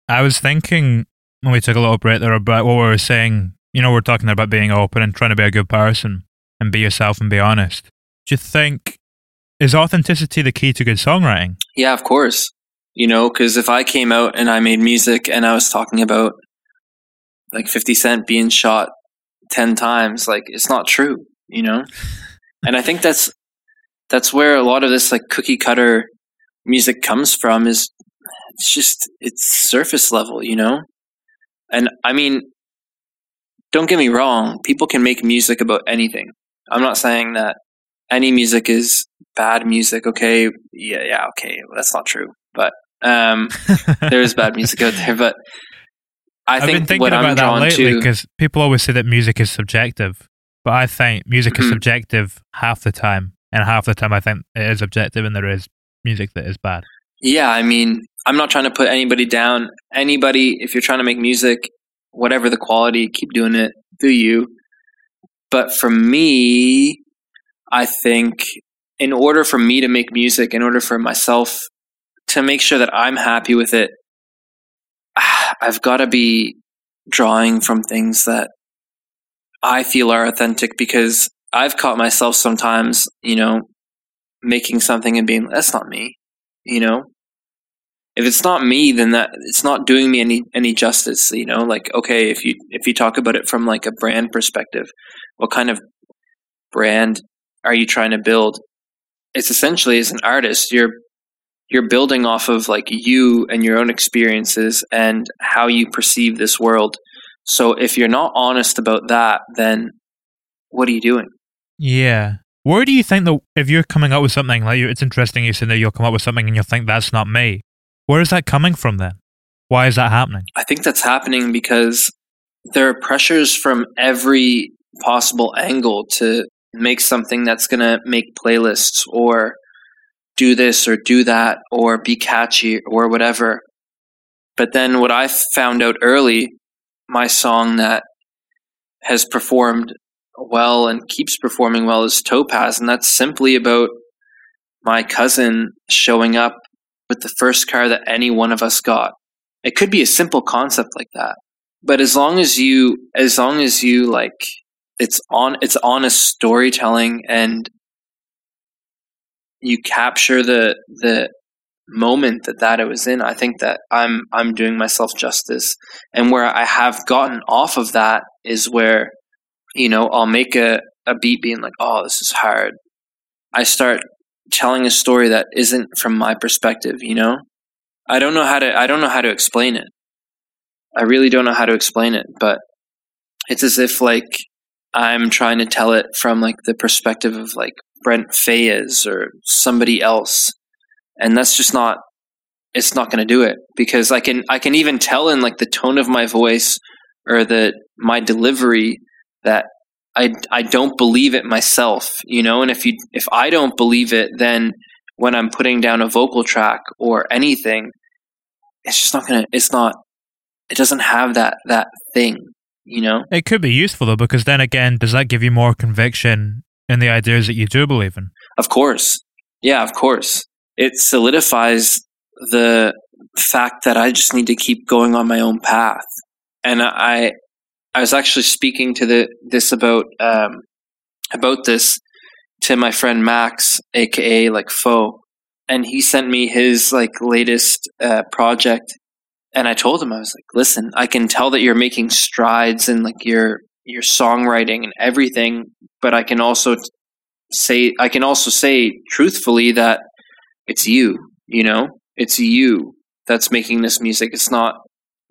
I was thinking when we took a little break there about what we were saying. You know we're talking about being open and trying to be a good person and be yourself and be honest. Do you think is authenticity the key to good songwriting? Yeah of course. You know because if i came out and i made music and i was talking about like 50 cent being shot 10 times like it's not true you know? And i think that's that's where a lot of this like cookie cutter music comes from is it's just it's surface level you know and i mean don't get me wrong people can make music about anything i'm not saying that any music is bad music okay yeah yeah okay well, that's not true but um, there is bad music out there, but I I've think been thinking what about I'm that lately to. because people always say that music is subjective, but I think music is Mhm. subjective half the time, and half the time I think it is objective, and there is music that is bad. Yeah, I mean, I'm not trying to put anybody down. Anybody, if you're trying to make music, whatever the quality, keep doing it. Do you? But for me, I think in order for me to make music, in order for myself to make sure that I'm happy with it, I've got to be drawing from things that I feel are authentic because I've caught myself sometimes, you know, making something and being that's not me, you know. If it's not me, then that it's not doing me any any justice, you know. Like okay, if you if you talk about it from like a brand perspective, what kind of brand are you trying to build? It's essentially as an artist, you're you're building off of like you and your own experiences and how you perceive this world. So if you're not honest about that, then what are you doing? Yeah. Where do you think that if you're coming up with something like you, it's interesting you said that you'll come up with something and you'll think that's not me. Where is that coming from then? Why is that happening? I think that's happening because there are pressures from every possible angle to make something that's going to make playlists or do this or do that or be catchy or whatever. But then what I found out early, my song that has performed well and keeps performing well is Topaz. And that's simply about my cousin showing up with the first car that any one of us got. It could be a simple concept like that. But as long as you, as long as you like, it's on, it's honest storytelling and you capture the the moment that that it was in i think that i'm i'm doing myself justice and where i have gotten off of that is where you know i'll make a, a beat being like oh this is hard i start telling a story that isn't from my perspective you know i don't know how to i don't know how to explain it i really don't know how to explain it but it's as if like i'm trying to tell it from like the perspective of like Brent Faiyaz or somebody else, and that's just not. It's not going to do it because I can I can even tell in like the tone of my voice or the my delivery that I I don't believe it myself, you know. And if you if I don't believe it, then when I'm putting down a vocal track or anything, it's just not gonna. It's not. It doesn't have that that thing, you know. It could be useful though, because then again, does that give you more conviction in the ideas that you do believe in? Of course. Yeah, of course. It solidifies the fact that I just need to keep going on my own path. And I I was actually speaking to the this about um about this to my friend Max, aka like Foe, and he sent me his like latest uh, project, and I told him I was like, "Listen, I can tell that you're making strides in like your your songwriting and everything, but I can also say I can also say truthfully that it's you, you know? It's you that's making this music. It's not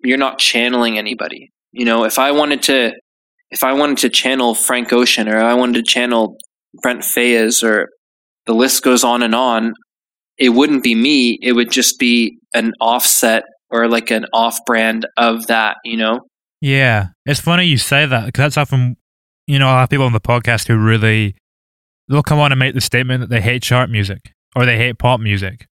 you're not channeling anybody. You know, if I wanted to if I wanted to channel Frank Ocean or I wanted to channel Brent Faiyaz or the list goes on and on, it wouldn't be me. It would just be an offset or like an off brand of that, you know? Yeah, it's funny you say that because that's often, you know, I have people on the podcast who really they'll come on and make the statement that they hate chart music or they hate pop music.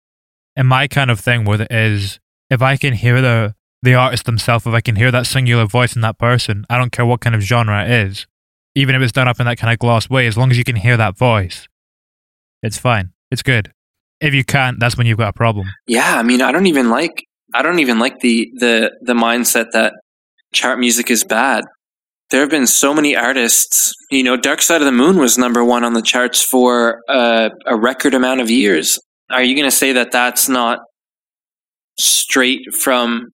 And my kind of thing with it is if I can hear the the artist themselves, if I can hear that singular voice in that person, I don't care what kind of genre it is, even if it's done up in that kind of gloss way, as long as you can hear that voice, it's fine. It's good. If you can't, that's when you've got a problem. Yeah, I mean, I don't even like I don't even like the the the mindset that chart music is bad. There have been so many artists. You know, Dark Side of the Moon was number one on the charts for a record amount of years. Are you going to say that that's not straight from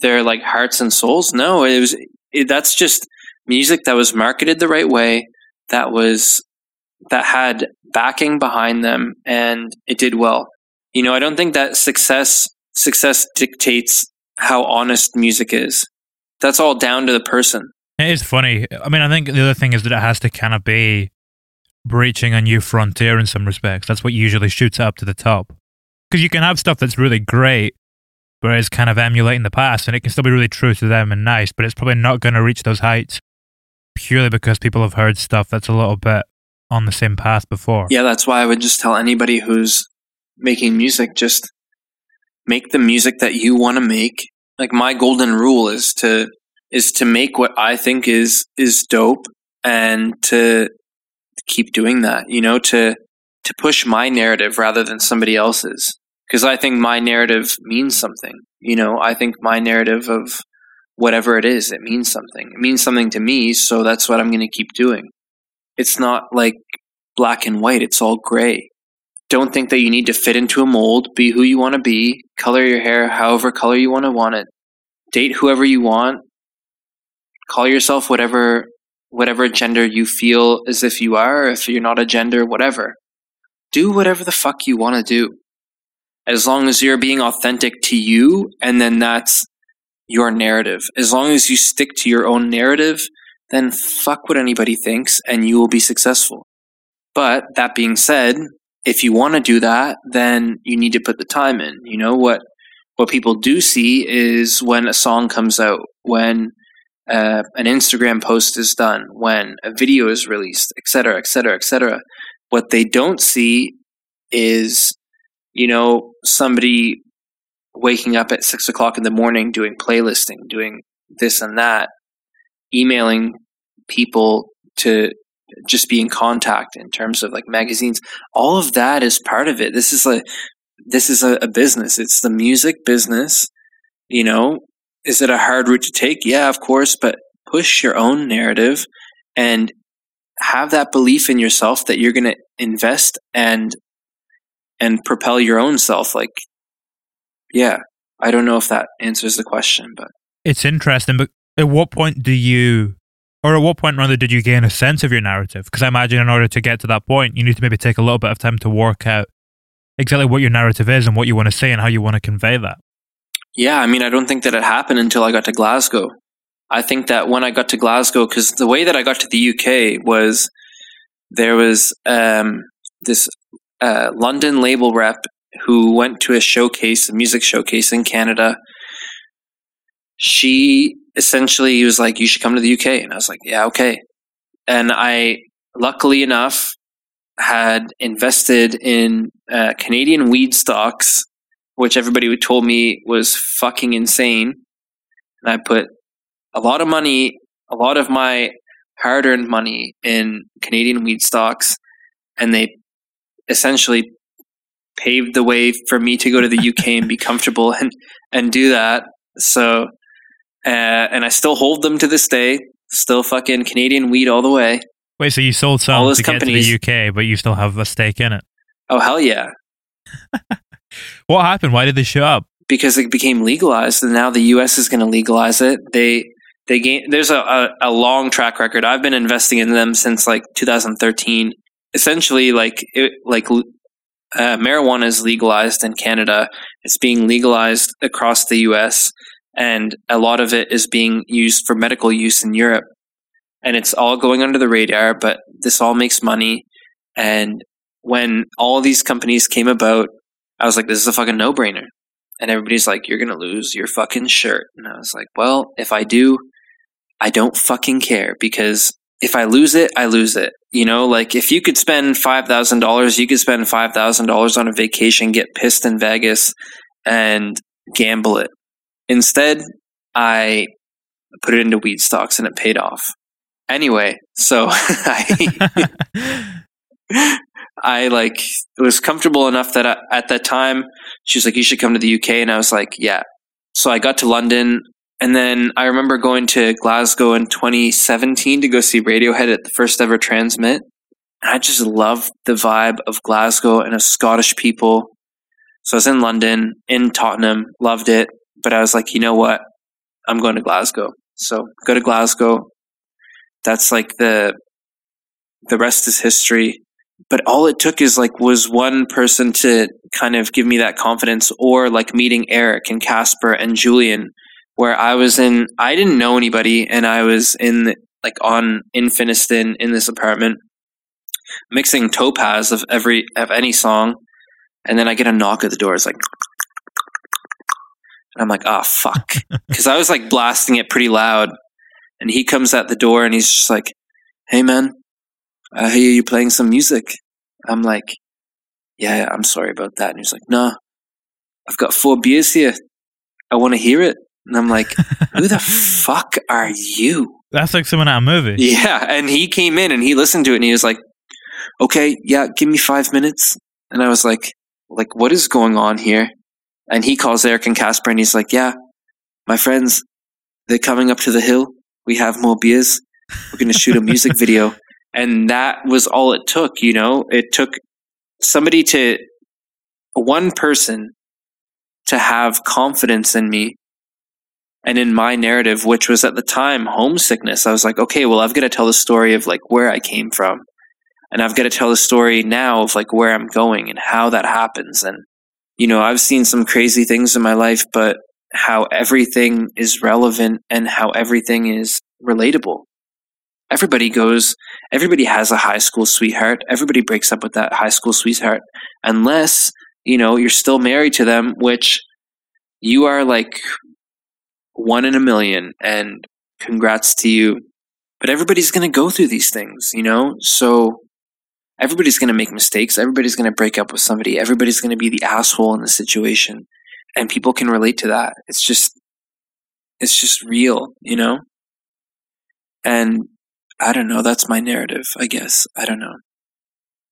their like hearts and souls? No, it was. It, that's just music that was marketed the right way. That was that had backing behind them, and it did well. You know, I don't think that success success dictates how honest music is. That's all down to the person. It is funny. I mean, I think the other thing is that it has to kind of be breaching a new frontier in some respects. That's what usually shoots up to the top. Because you can have stuff that's really great, but it's kind of emulating the past, and it can still be really true to them and nice, but it's probably not going to reach those heights purely because people have heard stuff that's a little bit on the same path before. Yeah, that's why I would just tell anybody who's making music just make the music that you want to make. Like my golden rule is to is to make what I think is is dope and to keep doing that, you know, to to push my narrative rather than somebody else's because I think my narrative means something. You know, I think my narrative of whatever it is, it means something. It means something to me, so that's what I'm going to keep doing. It's not like black and white, it's all gray. Don't think that you need to fit into a mold, be who you want to be, color your hair however color you want to want it, date whoever you want, call yourself whatever whatever gender you feel as if you are, if you're not a gender, whatever. Do whatever the fuck you want to do. As long as you're being authentic to you, and then that's your narrative. As long as you stick to your own narrative, then fuck what anybody thinks and you will be successful. But that being said, if you want to do that, then you need to put the time in. You know what what people do see is when a song comes out, when uh, an Instagram post is done, when a video is released, etc., etc., etc. What they don't see is, you know, somebody waking up at six o'clock in the morning doing playlisting, doing this and that, emailing people to just be in contact in terms of like magazines. All of that is part of it. This is a this is a, a business. It's the music business. You know, is it a hard route to take? Yeah, of course, but push your own narrative and have that belief in yourself that you're going to invest and and propel your own self like yeah i don't know if that answers the question but It's interesting, but at what point do you, or at what point rather, did you gain a sense of your narrative? Because I imagine in order to get to that point, you need to maybe take a little bit of time to work out exactly what your narrative is and what you want to say and how you want to convey that. Yeah, I mean, I don't think that it happened until I got to Glasgow. I think that when I got to Glasgow, because the way that I got to the UK was there was um, this uh, London label rep who went to a showcase, a music showcase in Canada. She essentially was like, "You should come to the UK," and I was like, "Yeah, okay." And I, luckily enough, had invested in uh, Canadian weed stocks which everybody told me was fucking insane. And I put a lot of money, a lot of my hard earned money in Canadian weed stocks, and they essentially paved the way for me to go to the UK and be comfortable and, and do that. So, uh, and I still hold them to this day. Still fucking Canadian weed all the way. Wait, so you sold some All those to companies- get to the UK, but you still have a stake in it. Oh, hell yeah. What happened? Why did they show up? because it became legalized and now the US is going to legalize it. They they gain there's a, a, a long track record. I've been investing in them since like 2013. Essentially like it, like uh, marijuana is legalized in Canada. It's being legalized across the US and a lot of it is being used for medical use in Europe. And it's all going under the radar, but this all makes money and when all these companies came about, I was like this is a fucking no-brainer and everybody's like, "You're gonna lose your fucking shirt," and I was like, "Well, if I do, I don't fucking care because if I lose it, I lose it." You know, like if you could spend five thousand dollars, you could spend five thousand dollars on a vacation, get pissed in Vegas, and gamble it. Instead, I put it into weed stocks, and it paid off. Anyway, so I. I like was comfortable enough that I, at that time she was like, "You should come to the UK," and I was like, "Yeah." So I got to London, and then I remember going to Glasgow in 2017 to go see Radiohead at the first ever Transmit, and I just loved the vibe of Glasgow and of Scottish people. So I was in London, in Tottenham, loved it, but I was like, you know what? I'm going to Glasgow. So go to Glasgow. That's like the the rest is history but all it took is like was one person to kind of give me that confidence or like meeting Eric and Casper and Julian where I was in I didn't know anybody and I was in like on in Finnieston in this apartment mixing topaz of every of any song and then I get a knock at the door it's like and I'm like ah fuck cuz I was like blasting it pretty loud and he comes at the door and he's just like hey man I hear you playing some music. I'm like, yeah, yeah, I'm sorry about that. And he's like, no, I've got four beers here. I want to hear it. And I'm like, who the fuck are you? That's like someone out of a movie. Yeah. And he came in and he listened to it and he was like, okay, yeah, give me five minutes. And I was like, like, what is going on here? And he calls Eric and Casper and he's like, yeah, my friends, they're coming up to the hill. We have more beers. We're going to shoot a music video. And that was all it took, you know? It took somebody to, one person to have confidence in me and in my narrative, which was at the time homesickness. I was like, okay, well, I've got to tell the story of like where I came from. And I've got to tell the story now of like where I'm going and how that happens. And, you know, I've seen some crazy things in my life, but how everything is relevant and how everything is relatable. Everybody goes, everybody has a high school sweetheart. Everybody breaks up with that high school sweetheart unless, you know, you're still married to them, which you are like one in a million and congrats to you. But everybody's going to go through these things, you know? So everybody's going to make mistakes. Everybody's going to break up with somebody. Everybody's going to be the asshole in the situation. And people can relate to that. It's just, it's just real, you know? And I don't know. That's my narrative, I guess. I don't know.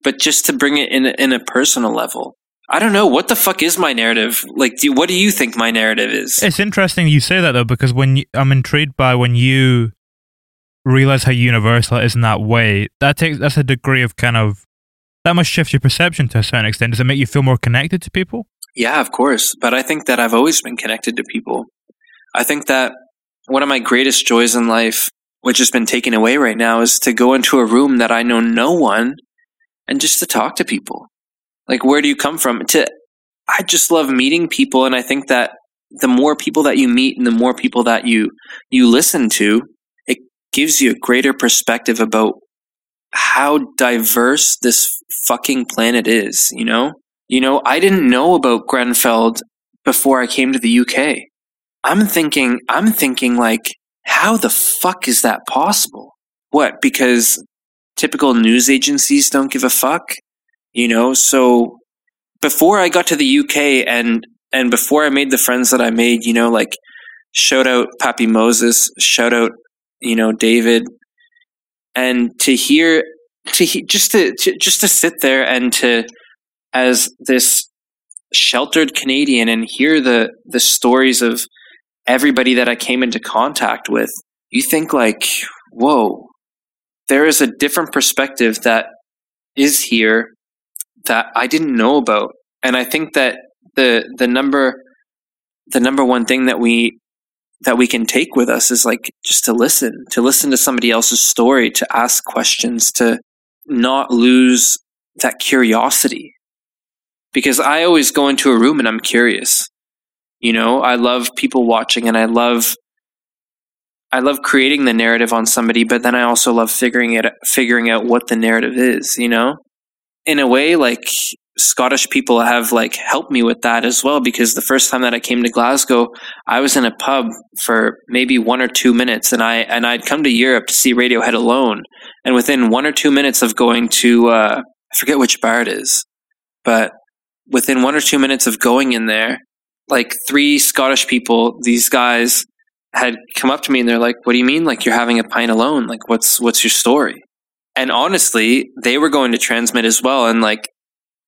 But just to bring it in in a personal level, I don't know what the fuck is my narrative. Like, do what do you think my narrative is? It's interesting you say that though, because when you, I'm intrigued by when you realize how universal it is in that way, that takes that's a degree of kind of that must shift your perception to a certain extent. Does it make you feel more connected to people? Yeah, of course. But I think that I've always been connected to people. I think that one of my greatest joys in life, which has been taken away right now, is to go into a room that I know no one and just to talk to people like, where do you come from? To, I just love meeting people. And I think that the more people that you meet and the more people that you, you listen to, it gives you a greater perspective about how diverse this fucking planet is, you know? You know, I didn't know about Grenfell before I came to the UK. I'm thinking, I'm thinking like, how the fuck is that possible? What? Because typical news agencies don't give a fuck? You know? So before i got to the uk and and before i made the friends that i made you know like shout out pappy moses shout out you know david. And to hear to he, just to, to just to sit there and to as this sheltered canadian and hear the the stories of everybody that i came into contact with you think like whoa there is a different perspective that is here that I didn't know about. And I think that the the number the number one thing that we that we can take with us is like just to listen, to listen to somebody else's story, to ask questions, to not lose that curiosity. Because I always go into a room and I'm curious. You know, I love people watching and I love I love creating the narrative on somebody, but then I also love figuring it figuring out what the narrative is, you know? In a way, like Scottish people have like helped me with that as well because the first time that I came to Glasgow, I was in a pub for maybe one or two minutes, and I and I'd come to Europe to see Radiohead alone, and within one or two minutes of going to uh, I forget which bar it is, but within one or two minutes of going in there, like three Scottish people, these guys had come up to me and they're like, "What do you mean? Like you're having a pint alone? Like what's what's your story?" And honestly, they were going to transmit as well, and like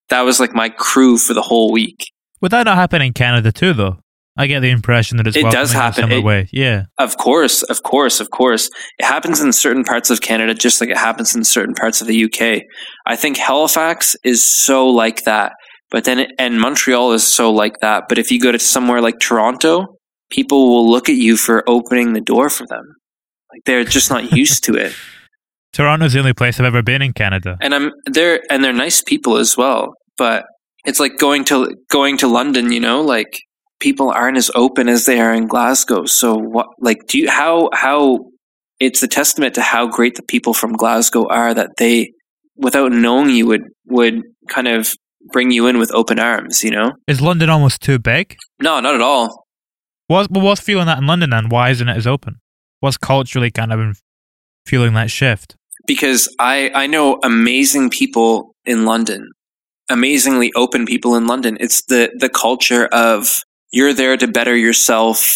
that was like my crew for the whole week. Would that not happen in Canada too, though? I get the impression that it's it does happen. It, way. Yeah, of course, of course, of course. It happens in certain parts of Canada, just like it happens in certain parts of the UK. I think Halifax is so like that, but then it, and Montreal is so like that. But if you go to somewhere like Toronto, people will look at you for opening the door for them. Like they're just not used to it. Toronto's the only place I've ever been in Canada. And I'm there and they're nice people as well, but it's like going to going to London, you know, like people aren't as open as they are in Glasgow. So what like do you how how it's a testament to how great the people from Glasgow are that they without knowing you would would kind of bring you in with open arms, you know? Is London almost too big? No, not at all. What's, what's feeling that in London then? why isn't it as open? What's culturally kind of feeling that shift? Because I, I know amazing people in London, amazingly open people in London. It's the, the culture of you're there to better yourself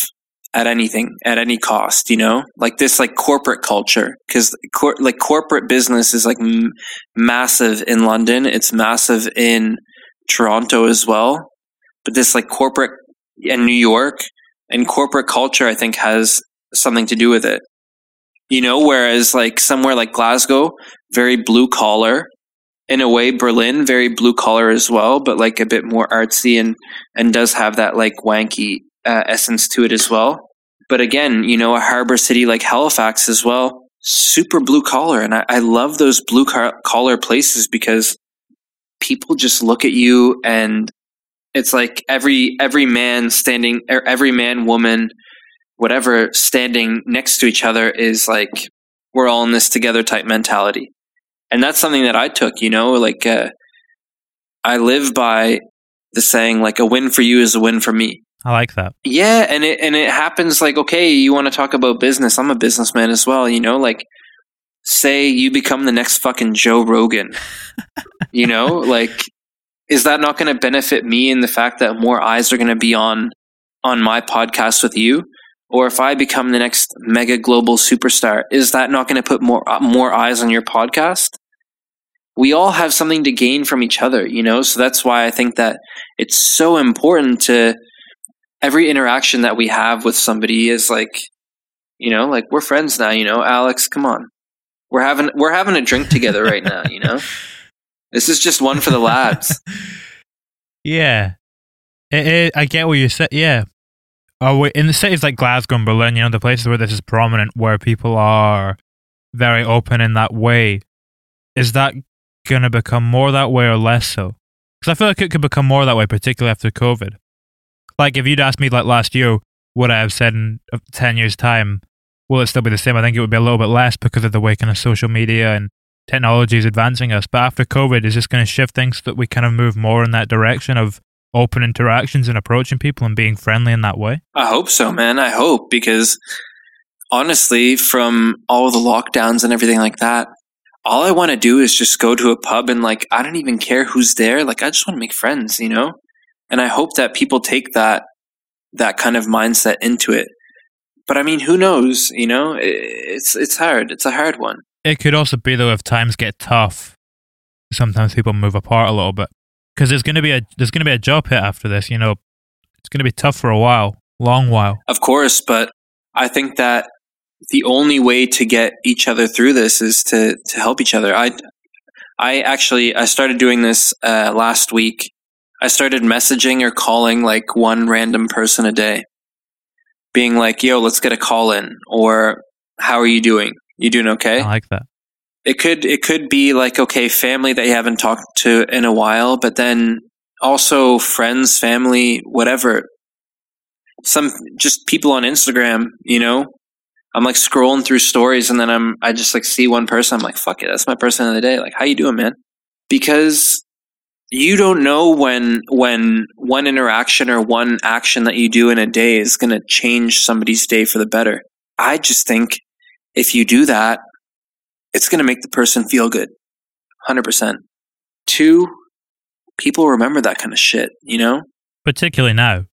at anything, at any cost, you know, like this, like corporate culture. Cause cor- like corporate business is like m- massive in London. It's massive in Toronto as well. But this like corporate and New York and corporate culture, I think has something to do with it. You know, whereas like somewhere like Glasgow, very blue collar. In a way, Berlin, very blue collar as well, but like a bit more artsy and and does have that like wanky uh, essence to it as well. But again, you know, a harbor city like Halifax as well, super blue collar, and I, I love those blue car- collar places because people just look at you and it's like every every man standing or every man woman whatever standing next to each other is like we're all in this together type mentality. And that's something that i took you know like uh, i live by the saying like a win for you is a win for me. I like that. yeah and it and it happens like okay you want to talk about business i'm a businessman as well you know like say you become the next fucking joe rogan you know like is that not going to benefit me in the fact that more eyes are going to be on on my podcast with you or if i become the next mega global superstar is that not going to put more uh, more eyes on your podcast? We all have something to gain from each other you know? So that's why i think that it's so important to every interaction that we have with somebody is like you know like we're friends now you know? Alex come on. We're having we're having a drink together right now you know? This is just one for the lads Yeah, it, it, I get what you said. Yeah, oh, in the cities like Glasgow and Berlin, you know, the places where this is prominent, where people are very open in that way, is that going to become more that way or less so? Because I feel like it could become more that way, particularly after COVID. Like if you'd asked me like last year, would I have said in uh, ten years' time, will it still be the same? I think it would be a little bit less because of the way kind of social media and technology is advancing us. But after COVID, is this going to shift things so that we kind of move more in that direction of open interactions and approaching people and being friendly in that way? I hope so, man. I hope because honestly, from all the lockdowns and everything like that, all I want to do is just go to a pub and like I don't even care who's there. Like I just want to make friends, you know? And I hope that people take that that kind of mindset into it. But I mean, who knows, you know? It's it's hard. It's a hard one. It could also be though if times get tough, sometimes people move apart a little bit because there's going to be a there's going to be a job hit after this. You know, it's going to be tough for a while, long while. Of course, but I think that the only way to get each other through this is to to help each other. I I actually I started doing this uh, last week. I started messaging or calling like one random person a day, being like, "Yo, let's get a call in," or "How are you doing? You doing okay?" I like that. It could it could be like okay family that you haven't talked to in a while but then also friends family whatever. Some just people on instagram you know? I'm like scrolling through stories and then i'm i just like see one person. I'm like fuck it that's my person of the day. Like how you doing man? Because you don't know when when one interaction or one action that you do in a day is going to change somebody's day for the better. I just think if you do that it's going to make the person feel good 100% two people remember that kind of shit you know Particularly now,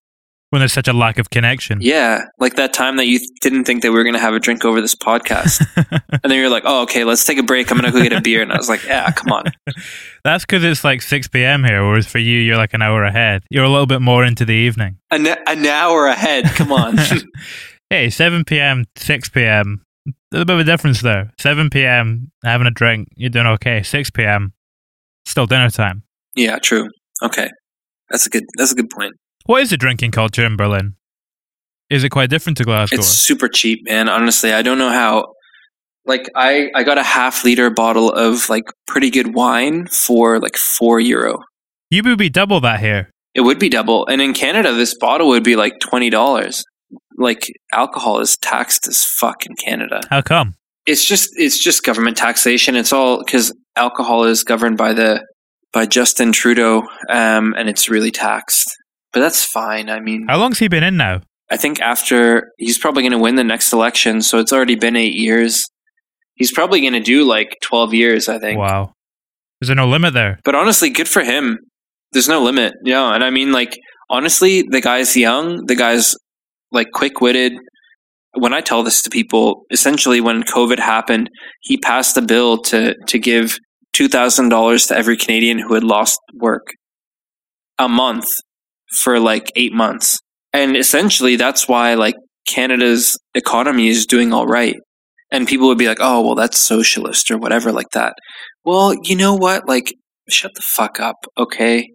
when there's such a lack of connection. yeah like that time that you didn't think that we were going to have a drink over this podcast and then you're like oh okay let's take a break i'm going to go get a beer and i was like yeah come on That's because it's like 6 p.m. here, whereas for you, you're like an hour ahead. You're a little bit more into the evening. an, an hour ahead come on hey, 7 p.m., 6 p.m., there's a bit of a difference there. 7 p.m., having a drink, you're doing okay. 6 p.m., still dinner time. yeah true okay that's a good that's a good point What is the drinking culture in Berlin? Is it quite different to Glasgow? It's super cheap, man. Honestly, I don't know how. Like, I I got a half liter bottle of like pretty good wine for like four euro. you would be double that here. It would be double, and in Canada, this bottle would be like twenty dollars. Like, alcohol is taxed as fuck in Canada. How come? It's just it's just government taxation. It's all because alcohol is governed by the by Justin Trudeau, um, and it's really taxed. But that's fine. I mean, How long's he been in now? I think after he's probably going to win the next election, so it's already been eight years. He's probably going to do like twelve years, I think. Wow. Is there no limit there? But honestly, good for him. There's no limit, yeah. And I mean, like honestly, the guy's young. The guy's like quick witted. When I tell this to people, essentially, when COVID happened, he passed a bill to to give two thousand dollars to every Canadian who had lost work a month for like eight months. And essentially, that's why like Canada's economy is doing all right. And people would be like, oh, well, that's socialist or whatever like that. Well, you know what? Like, shut the fuck up, okay?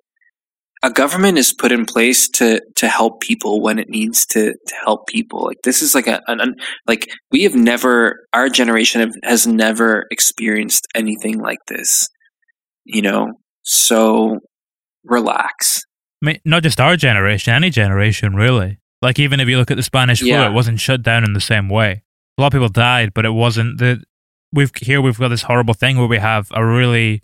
A government is put in place to to help people when it needs to to help people. Like this is like a an, an like we have never our generation have, has never experienced anything like this. You know, so relax. I mean, not just our generation, any generation really. Like even if you look at the Spanish flu, Yeah. it wasn't shut down in the same way. A lot of people died, but it wasn't the. We've here we've got this horrible thing where we have a really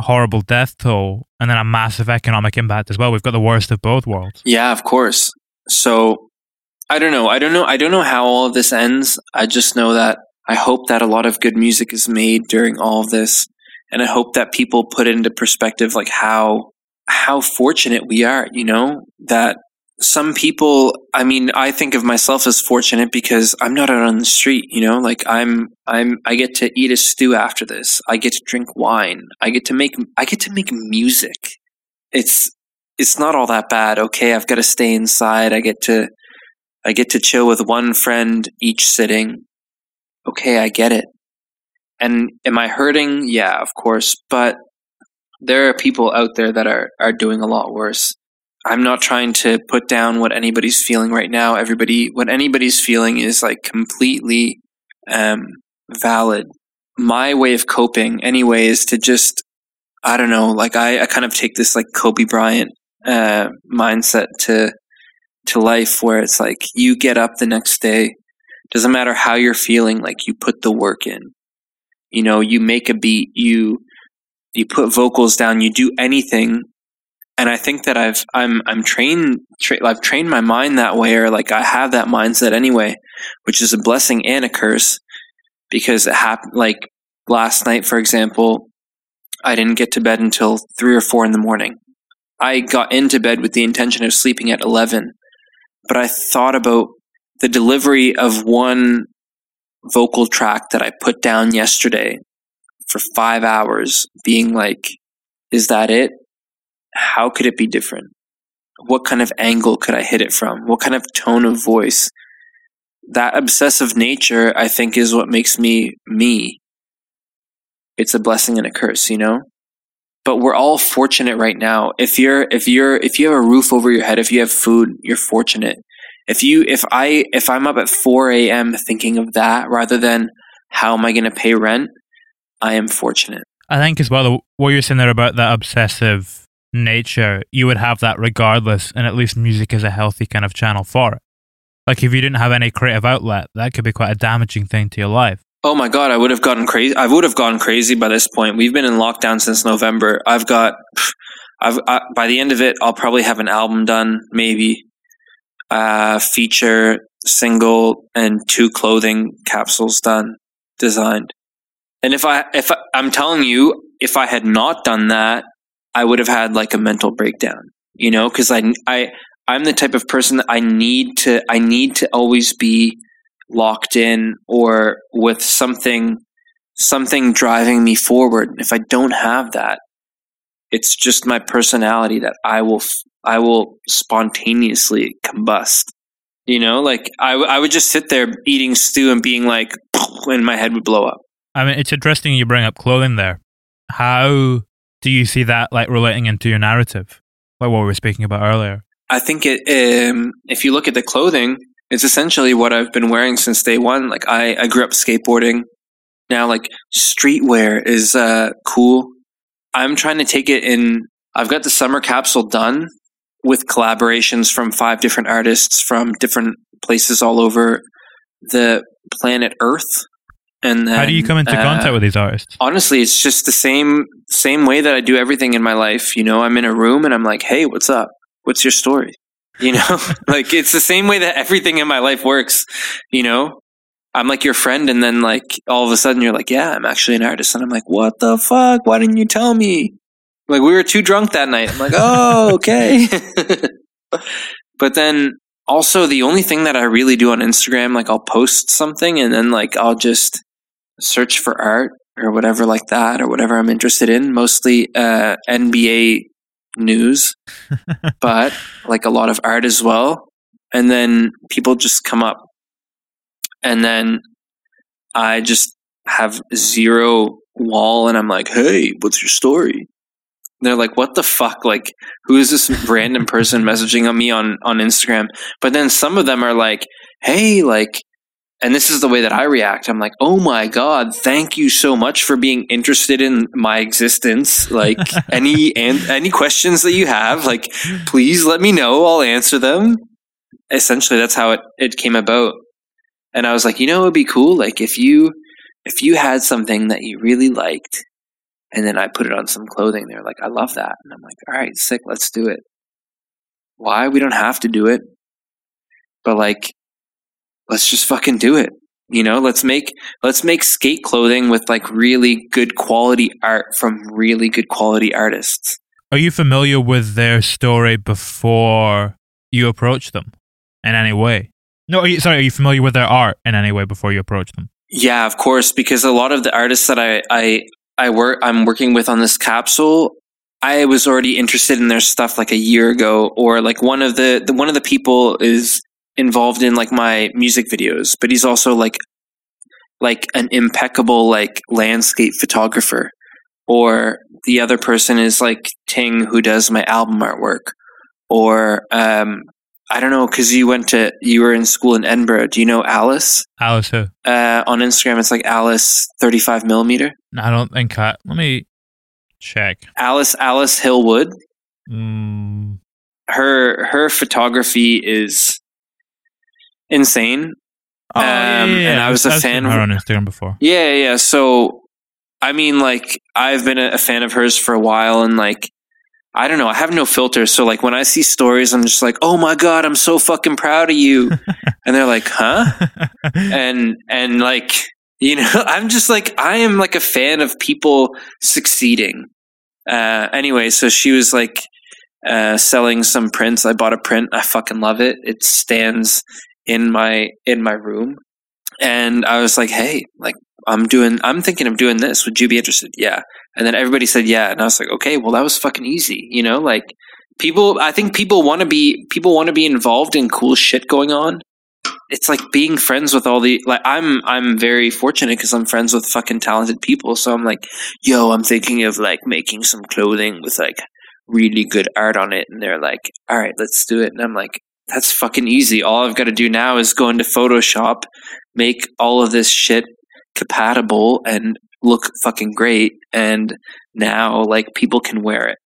horrible death toll and then a massive economic impact as well. We've got the worst of both worlds. Yeah, of course. So I don't know. I don't know. I don't know how all of this ends. I just know that I hope that a lot of good music is made during all of this, and I hope that people put into perspective like how how fortunate we are. You know that some people. I mean, I think of myself as fortunate because I'm not out on the street. You know, like I'm I'm I get to eat a stew after this. I get to drink wine. I get to make I get to make music. It's it's not all that bad. Okay, I've got to stay inside. I get to I get to chill with one friend each sitting. Okay, I get it. And am I hurting? Yeah, of course, but there are people out there that are are doing a lot worse. I'm not trying to put down what anybody's feeling right now. Everybody what anybody's feeling is like completely um valid. My way of coping anyway is to just I don't know, like I, I kind of take this like Kobe Bryant uh, mindset to to life where it's like you get up the next day doesn't matter how you're feeling like you put the work in you know you make a beat you you put vocals down you do anything and i think that i've i'm i'm trained tra- i've trained my mind that way or like i have that mindset anyway which is a blessing and a curse because it happened like last night for example i didn't get to bed until 3 or 4 in the morning I got into bed with the intention of sleeping at 11, but I thought about the delivery of one vocal track that I put down yesterday for five hours, being like, is that it? How could it be different? What kind of angle could I hit it from? What kind of tone of voice? That obsessive nature, I think, is what makes me me. It's a blessing and a curse, you know? but we're all fortunate right now if you're if you're if you have a roof over your head if you have food you're fortunate if you if i if i'm up at 4 a.m thinking of that rather than how am i going to pay rent i am fortunate I think as well, what you're saying there about that obsessive nature, you would have that regardless, and at least music is a healthy kind of channel for it. Like if you didn't have any creative outlet, that could be quite a damaging thing to your life. oh my god i would have gotten crazy i would have gone crazy by this point we've been in lockdown since november i've got i've I, by the end of it i'll probably have an album done maybe uh feature single and two clothing capsules done designed and if i if I, i'm telling you if i had not done that i would have had like a mental breakdown you know because i i i'm the type of person that i need to i need to always be locked in or with something something driving me forward. If i don't have that it's just my personality that i will I will spontaneously combust you know? Like I, I would just sit there eating stew and being like and my head would blow up. I mean, it's interesting you bring up clothing there. How do you see that like relating into your narrative, like what we were speaking about earlier? I think it. Um, if you look at the clothing, it's essentially what I've been wearing since day one. Like I, I grew up skateboarding. Now, like streetwear is uh, cool. I'm trying to take it in. I've got the summer capsule done with collaborations from five different artists from different places all over the planet Earth. And then, How do you come into uh, contact with these artists? honestly it's just the same same way that i do everything in my life. You know i'm in a room and i'm like hey what's up? What's your story? You know? Like it's the same way that everything in my life works you know? I'm like your friend and then like all of a sudden you're like yeah i'm actually an artist. And i'm like what the fuck? Why didn't you tell me? Like we were too drunk that night. I'm like oh okay. But then also the only thing that i really do on instagram like i'll post something and then like i'll just search for art or whatever like that or whatever I'm interested in. Mostly uh, NBA news, but like a lot of art as well. and then people just come up, and then I just have zero wall, and I'm like, "Hey, what's your story?" And they're like, "What the fuck? Like, who is this random person messaging on me on on Instagram?" But then some of them are like, "Hey, like." And this is the way that I react. I'm like, "Oh my god, thank you so much for being interested in my existence. Like any and any questions that you have, like please let me know. I'll answer them." Essentially, that's how it it came about. And I was like, "You know, it'd be cool like if you if you had something that you really liked and then I put it on some clothing, they're like, I love that. And I'm like, all right, sick, let's do it. Why? We don't have to do it. But like, let's just fucking do it. You know, let's make let's make skate clothing with like really good quality art from really good quality artists. Are you familiar with their story before you approach them in any way? No, are you, sorry, are you familiar with their art in any way before you approach them? Yeah, of course, because a lot of the artists that I I I work I'm working with on this capsule, I was already interested in their stuff like a year ago, or like one of the, the one of the people is involved in like my music videos, but he's also like like an impeccable like landscape photographer, or the other person is like Ting who does my album artwork, or um I don't know because you went to you were in school in Edinburgh. Do you know Alice? Alice who? Uh, on Instagram, it's like Alice thirty five millimeter. No, I don't think I. Let me check. Alice Alice Hillwood. Mm, Her her photography is insane. oh, Um, and I was a I've fan seen of- her on Instagram before. Yeah, yeah. So, I mean, like, I've been a, a fan of hers for a while, and like, I don't know, I have no filter. So, like, when I see stories, I'm just like, oh my god, I'm so fucking proud of you. and they're like, huh? and and like, you know, I'm just like, I am like a fan of people succeeding. Uh, anyway, so she was like uh, selling some prints. I bought a print. I fucking love it. It stands in my in my room, and I was like, hey, like I'm doing, I'm thinking of doing this. Would you be interested? Yeah. And then everybody said yeah, and I was like, okay, well that was fucking easy. You know, like people. I think people want to be people want to be involved in cool shit going on. It's like being friends with all the like I'm I'm very fortunate because I'm friends with fucking talented people. So I'm like, yo, I'm thinking of like making some clothing with like really good art on it, and they're like, all right, let's do it. And I'm like, that's fucking easy. All I've got to do now is go into Photoshop, make all of this shit compatible and look fucking great. And now, like, people can wear it.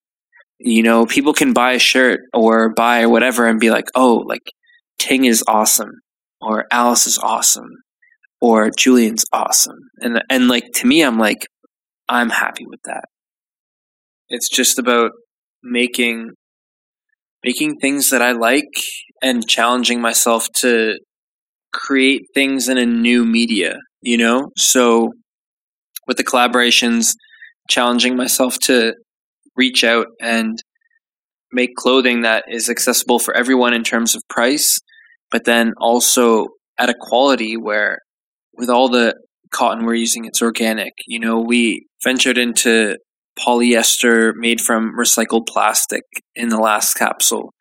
You know, people can buy a shirt or buy whatever and be like, oh, like, Ting is awesome, or Alice is awesome, or Julian's awesome. And, and like, to me, I'm like, I'm happy with that. It's just about making making things that I like and challenging myself to create things in a new media, you know? So with the collaborations, challenging myself to reach out and make clothing that is accessible for everyone in terms of price, but then also at a quality where with all the cotton we're using, it's organic. You know, we ventured into polyester made from recycled plastic in the last capsule.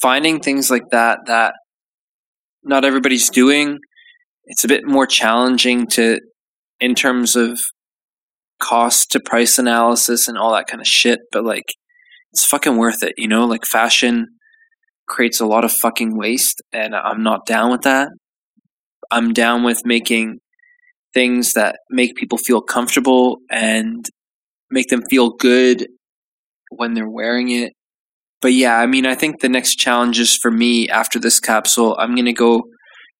Finding things like that that not everybody's doing, it's a bit more challenging to in terms of cost to price analysis and all that kind of shit, but like it's fucking worth it, you know? Like fashion creates a lot of fucking waste and I'm not down with that. I'm down with making things that make people feel comfortable and make them feel good when they're wearing it. But yeah, I mean, I think the next challenges for me after this capsule, I'm going to go.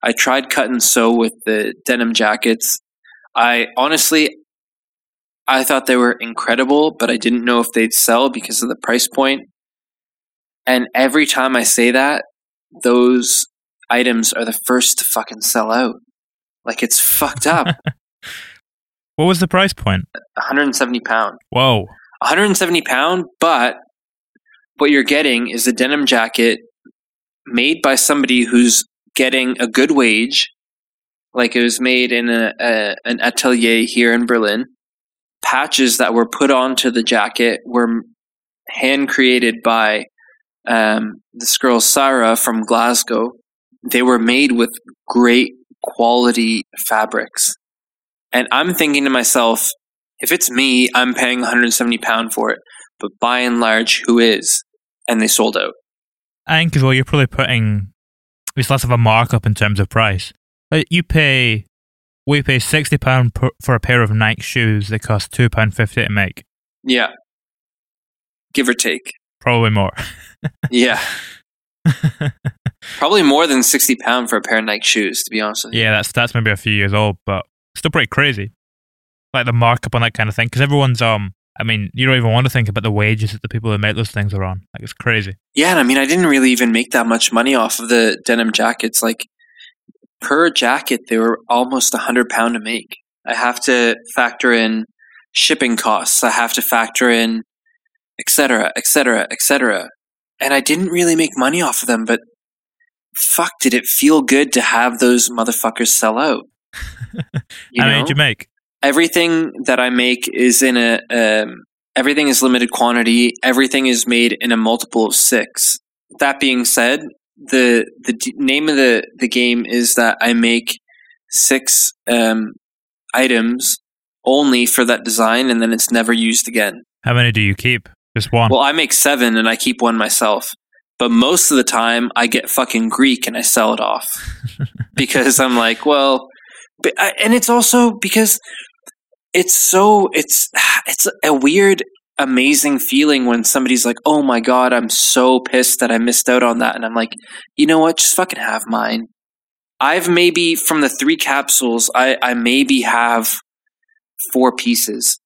I tried cut and sew with the denim jackets. I honestly, I thought they were incredible, but I didn't know if they'd sell because of the price point. And every time I say that, those items are the first to fucking sell out. Like it's fucked up. What was the price point? 170 pound. Whoa. 170 pound, but what you're getting is a denim jacket made by somebody who's getting a good wage, like it was made in a, a an atelier here in Berlin. Patches that were put onto the jacket were hand created by um, this girl Sarah from Glasgow, they were made with great quality fabrics. And I'm thinking to myself, if it's me, I'm paying 170 pound for it. But by and large, who is? And they sold out. I think as well, you're probably putting it's less of a markup in terms of price. Like you pay, we pay sixty pound for a pair of Nike shoes that cost two pound fifty to make. Yeah, give or take. Probably more. yeah, probably more than sixty pound for a pair of Nike shoes. To be honest with you. Yeah, that's that's maybe a few years old, but still pretty crazy. Like the markup on that kind of thing, because everyone's um. I mean, you don't even want to think about the wages that the people who make those things are on. Like it's crazy. Yeah, and I mean, I didn't really even make that much money off of the denim jackets. Like per jacket, they were almost a hundred pound to make. I have to factor in shipping costs. I have to factor in etc., etc., etc. And I didn't really make money off of them, but fuck, did it feel good to have those motherfuckers sell out? You How many did you make? Everything that I make is in a um, everything is limited quantity. Everything is made in a multiple of six. That being said, the the d- name of the the game is that I make six um, items only for that design, and then it's never used again. How many do you keep? Just one. Well, I make seven, and I keep one myself. But most of the time, I get fucking Greek and I sell it off because I'm like, well, Uh, and it's also because it's so it's it's a weird amazing feeling when somebody's like, "Oh my god, I'm so pissed that I missed out on that." And I'm like, "You know what? Just fucking have mine." I've maybe from the 3 capsules, I I maybe have four pieces.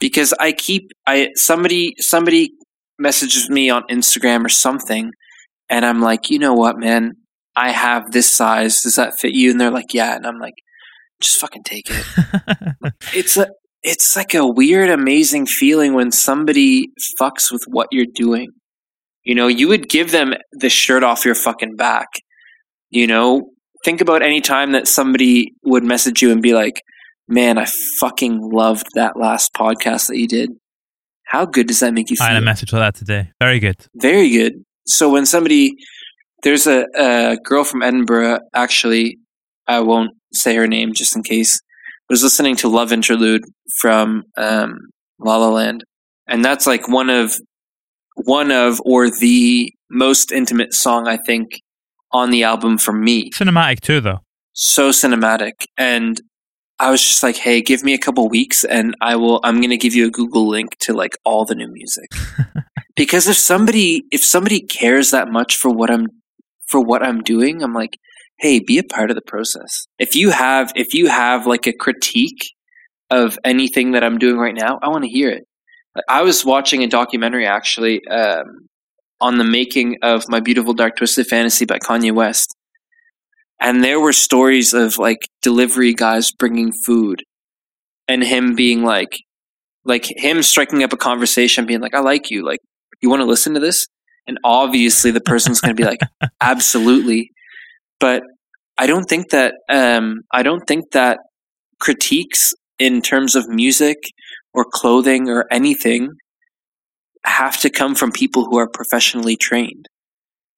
Because I keep I somebody somebody messages me on Instagram or something and I'm like, "You know what, man? I have this size. Does that fit you?" And they're like, "Yeah." And I'm like, just fucking take it. it's a it's like a weird, amazing feeling when somebody fucks with what you're doing. You know, you would give them the shirt off your fucking back. You know, think about any time that somebody would message you and be like, "Man, I fucking loved that last podcast that you did." How good does that make you feel? I had a message for that today. Very good. Very good. So when somebody, there's a, a girl from Edinburgh. Actually, I won't say her name just in case. Was listening to Love Interlude from um, La La Land, and that's like one of one of or the most intimate song I think on the album for me. Cinematic too, though. So cinematic, and I was just like, "Hey, give me a couple weeks, and I will. I'm going to give you a Google link to like all the new music." because if somebody if somebody cares that much for what I'm for what I'm doing, I'm like, hey, be a part of the process. If you have if you have like a critique of anything that I'm doing right now, I want to hear it. I was watching a documentary actually um, on the making of My Beautiful Dark Twisted Fantasy by Kanye West. And there were stories of like delivery guys bringing food and him being like, like him striking up a conversation, being like, I like you. Like, you want to listen to this? And obviously the person's going to be like, absolutely. But I don't think that um, I don't think that critiques in terms of music or clothing or anything have to come from people who are professionally trained.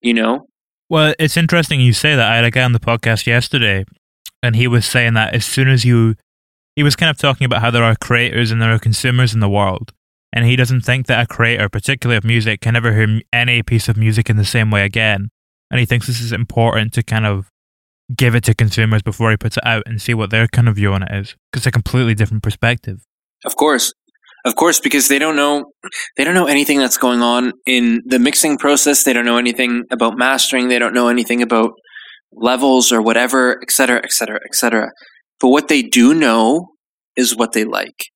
You know? Well, it's interesting you say that. I had a guy on the podcast yesterday, and he was saying that as soon as you, he was kind of talking about how there are creators and there are consumers in the world. And he doesn't think that a creator, particularly of music, can ever hear any piece of music in the same way again. And he thinks this is important to kind of give it to consumers before he puts it out and see what their kind of view on it is. Because it's a completely different perspective. Of course. Of course, because they don't know they don't know anything that's going on in the mixing process. They don't know anything about mastering. They don't know anything about levels or whatever, etc., etc., etc. But what they do know is what they like.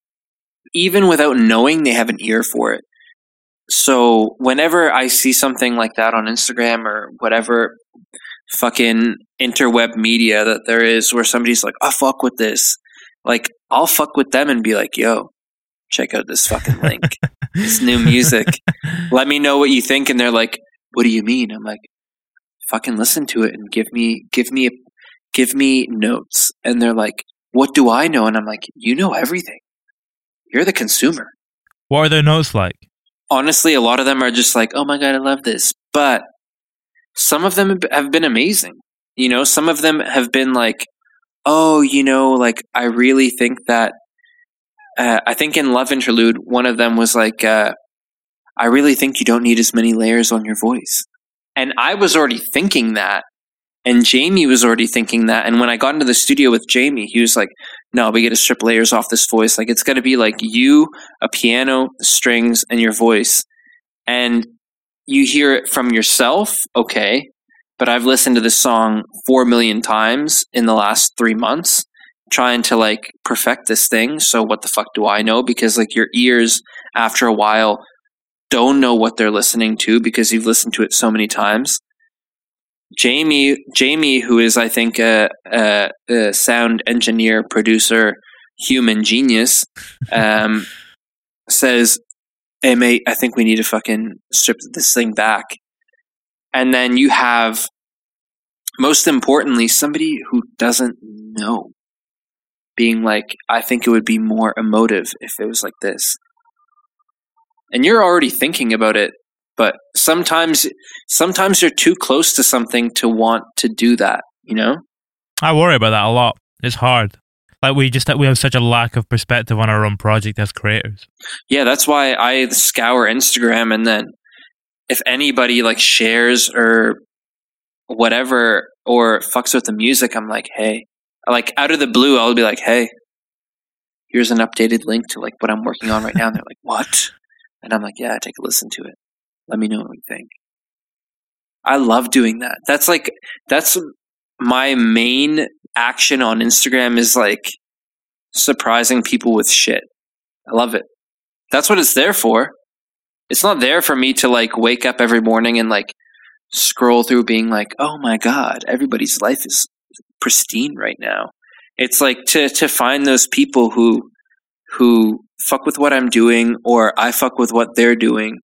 Even without knowing, they have an ear for it. So whenever I see something like that on Instagram or whatever fucking interweb media that there is where somebody's like, I fuck with this. Like, I'll fuck with them and be like, yo, check out this fucking link. this new music. Let me know what you think. And they're like, what do you mean? I'm like, fucking listen to it and give me, give me, give me notes. And they're like, what do I know? And I'm like, you know everything. You're the consumer. What are their notes like? Honestly, a lot of them are just like, oh my God, I love this. But some of them have been amazing. You know, some of them have been like, oh, you know, like I really think that. Uh, I think in Love Interlude, one of them was like, uh, I really think you don't need as many layers on your voice. And I was already thinking that. And Jamie was already thinking that. And when I got into the studio with Jamie, he was like, no, we got to strip layers off this voice. Like, it's got to be like you, a piano, strings, and your voice. And you hear it from yourself, okay. But I've listened to this song four million times in the last three months, trying to like perfect this thing. So, what the fuck do I know? Because, like, your ears, after a while, don't know what they're listening to because you've listened to it so many times. Jamie, Jamie, who is I think a, a, a sound engineer, producer, human genius, um, says, "Hey mate, I think we need to fucking strip this thing back." And then you have, most importantly, somebody who doesn't know, being like, "I think it would be more emotive if it was like this." and you're already thinking about it but sometimes sometimes you're too close to something to want to do that you know I worry about that a lot. It's hard. Like we just we have such a lack of perspective on our own project as creators. yeah that's why i scour instagram and then if anybody like shares or whatever or fucks with the music i'm like hey like out of the blue i'll be like hey here's an updated link to like what i'm working on right now and they're like what and i'm like yeah take a listen to it let me know what you think. I love doing that. That's like that's my main action on instagram is like surprising people with shit. I love it. That's what it's there for. It's not there for me to like wake up every morning and like scroll through being like oh my god everybody's life is pristine right now. It's like to to find those people who who fuck with what i'm doing or i fuck with what they're doing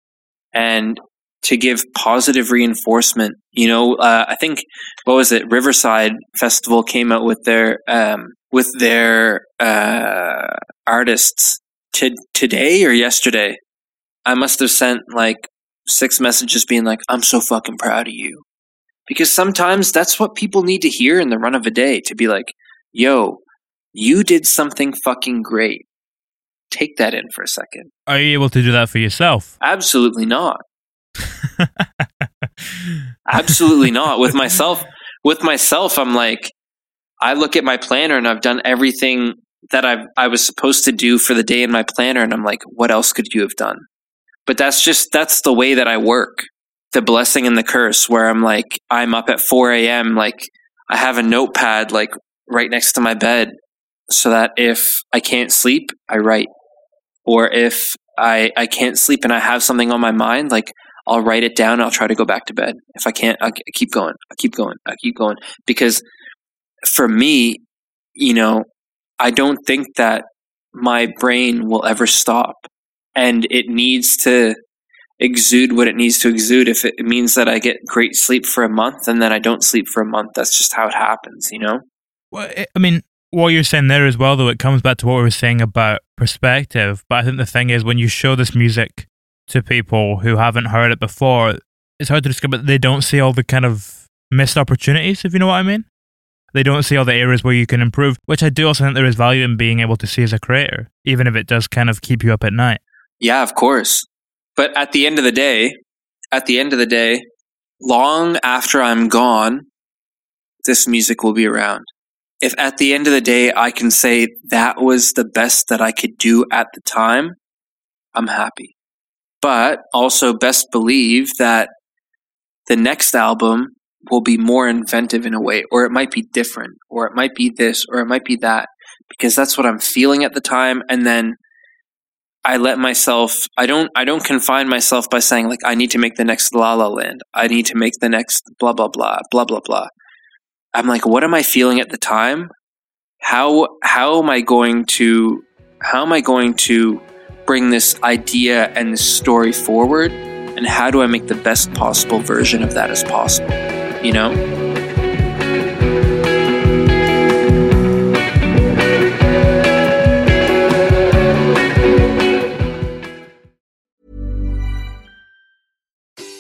and to give positive reinforcement you know uh, i think what was it? Riverside festival came out with their um with their uh artists to today or yesterday. I must have sent like six messages being like i'm so fucking proud of you. Because sometimes that's what people need to hear in the run of a day to be like yo you did something fucking great take that in for a second. Are you able to do that for yourself? absolutely not. Absolutely not. With myself with myself i'm like i look at my planner and i've done everything that i i was supposed to do for the day in my planner and i'm like what else could you have done? But that's just that's the way that i work. The blessing and the curse where i'm like i'm up at 4 a.m like i have a notepad like right next to my bed so that if i can't sleep i write or if i i can't sleep and i have something on my mind like I'll write it down. I'll try to go back to bed. If I can't, I'll keep going. I keep going. I keep going. Because for me, you know, I don't think that my brain will ever stop. And it needs to exude what it needs to exude. If it means that I get great sleep for a month and then I don't sleep for a month, that's just how it happens, you know? Well, I- I mean, what you're saying there as well, though, it comes back to what we were saying about perspective. But I think the thing is, when you show this music to people who haven't heard it before, it's hard to describe it. They don't see all the kind of missed opportunities, if you know what I mean. They don't see all the areas where you can improve, which I do also think there is value in being able to see as a creator, even if it does kind of keep you up at night. Yeah, of course. But at the end of the day, at the end of the day, long after I'm gone, this music will be around. If at the end of the day I can say that was the best that I could do at the time, I'm happy. But also, best believe that the next album will be more inventive in a way, or it might be different, or it might be this, or it might be that, because that's what I'm feeling at the time. And then I let myself I don't I don't confine myself by saying like I need to make the next La La Land. I need to make the next blah blah blah blah blah blah. I'm like what am I feeling at the time? How how am I going to how am I going to bring this idea and this story forward and how do I make the best possible version of that as possible? You know?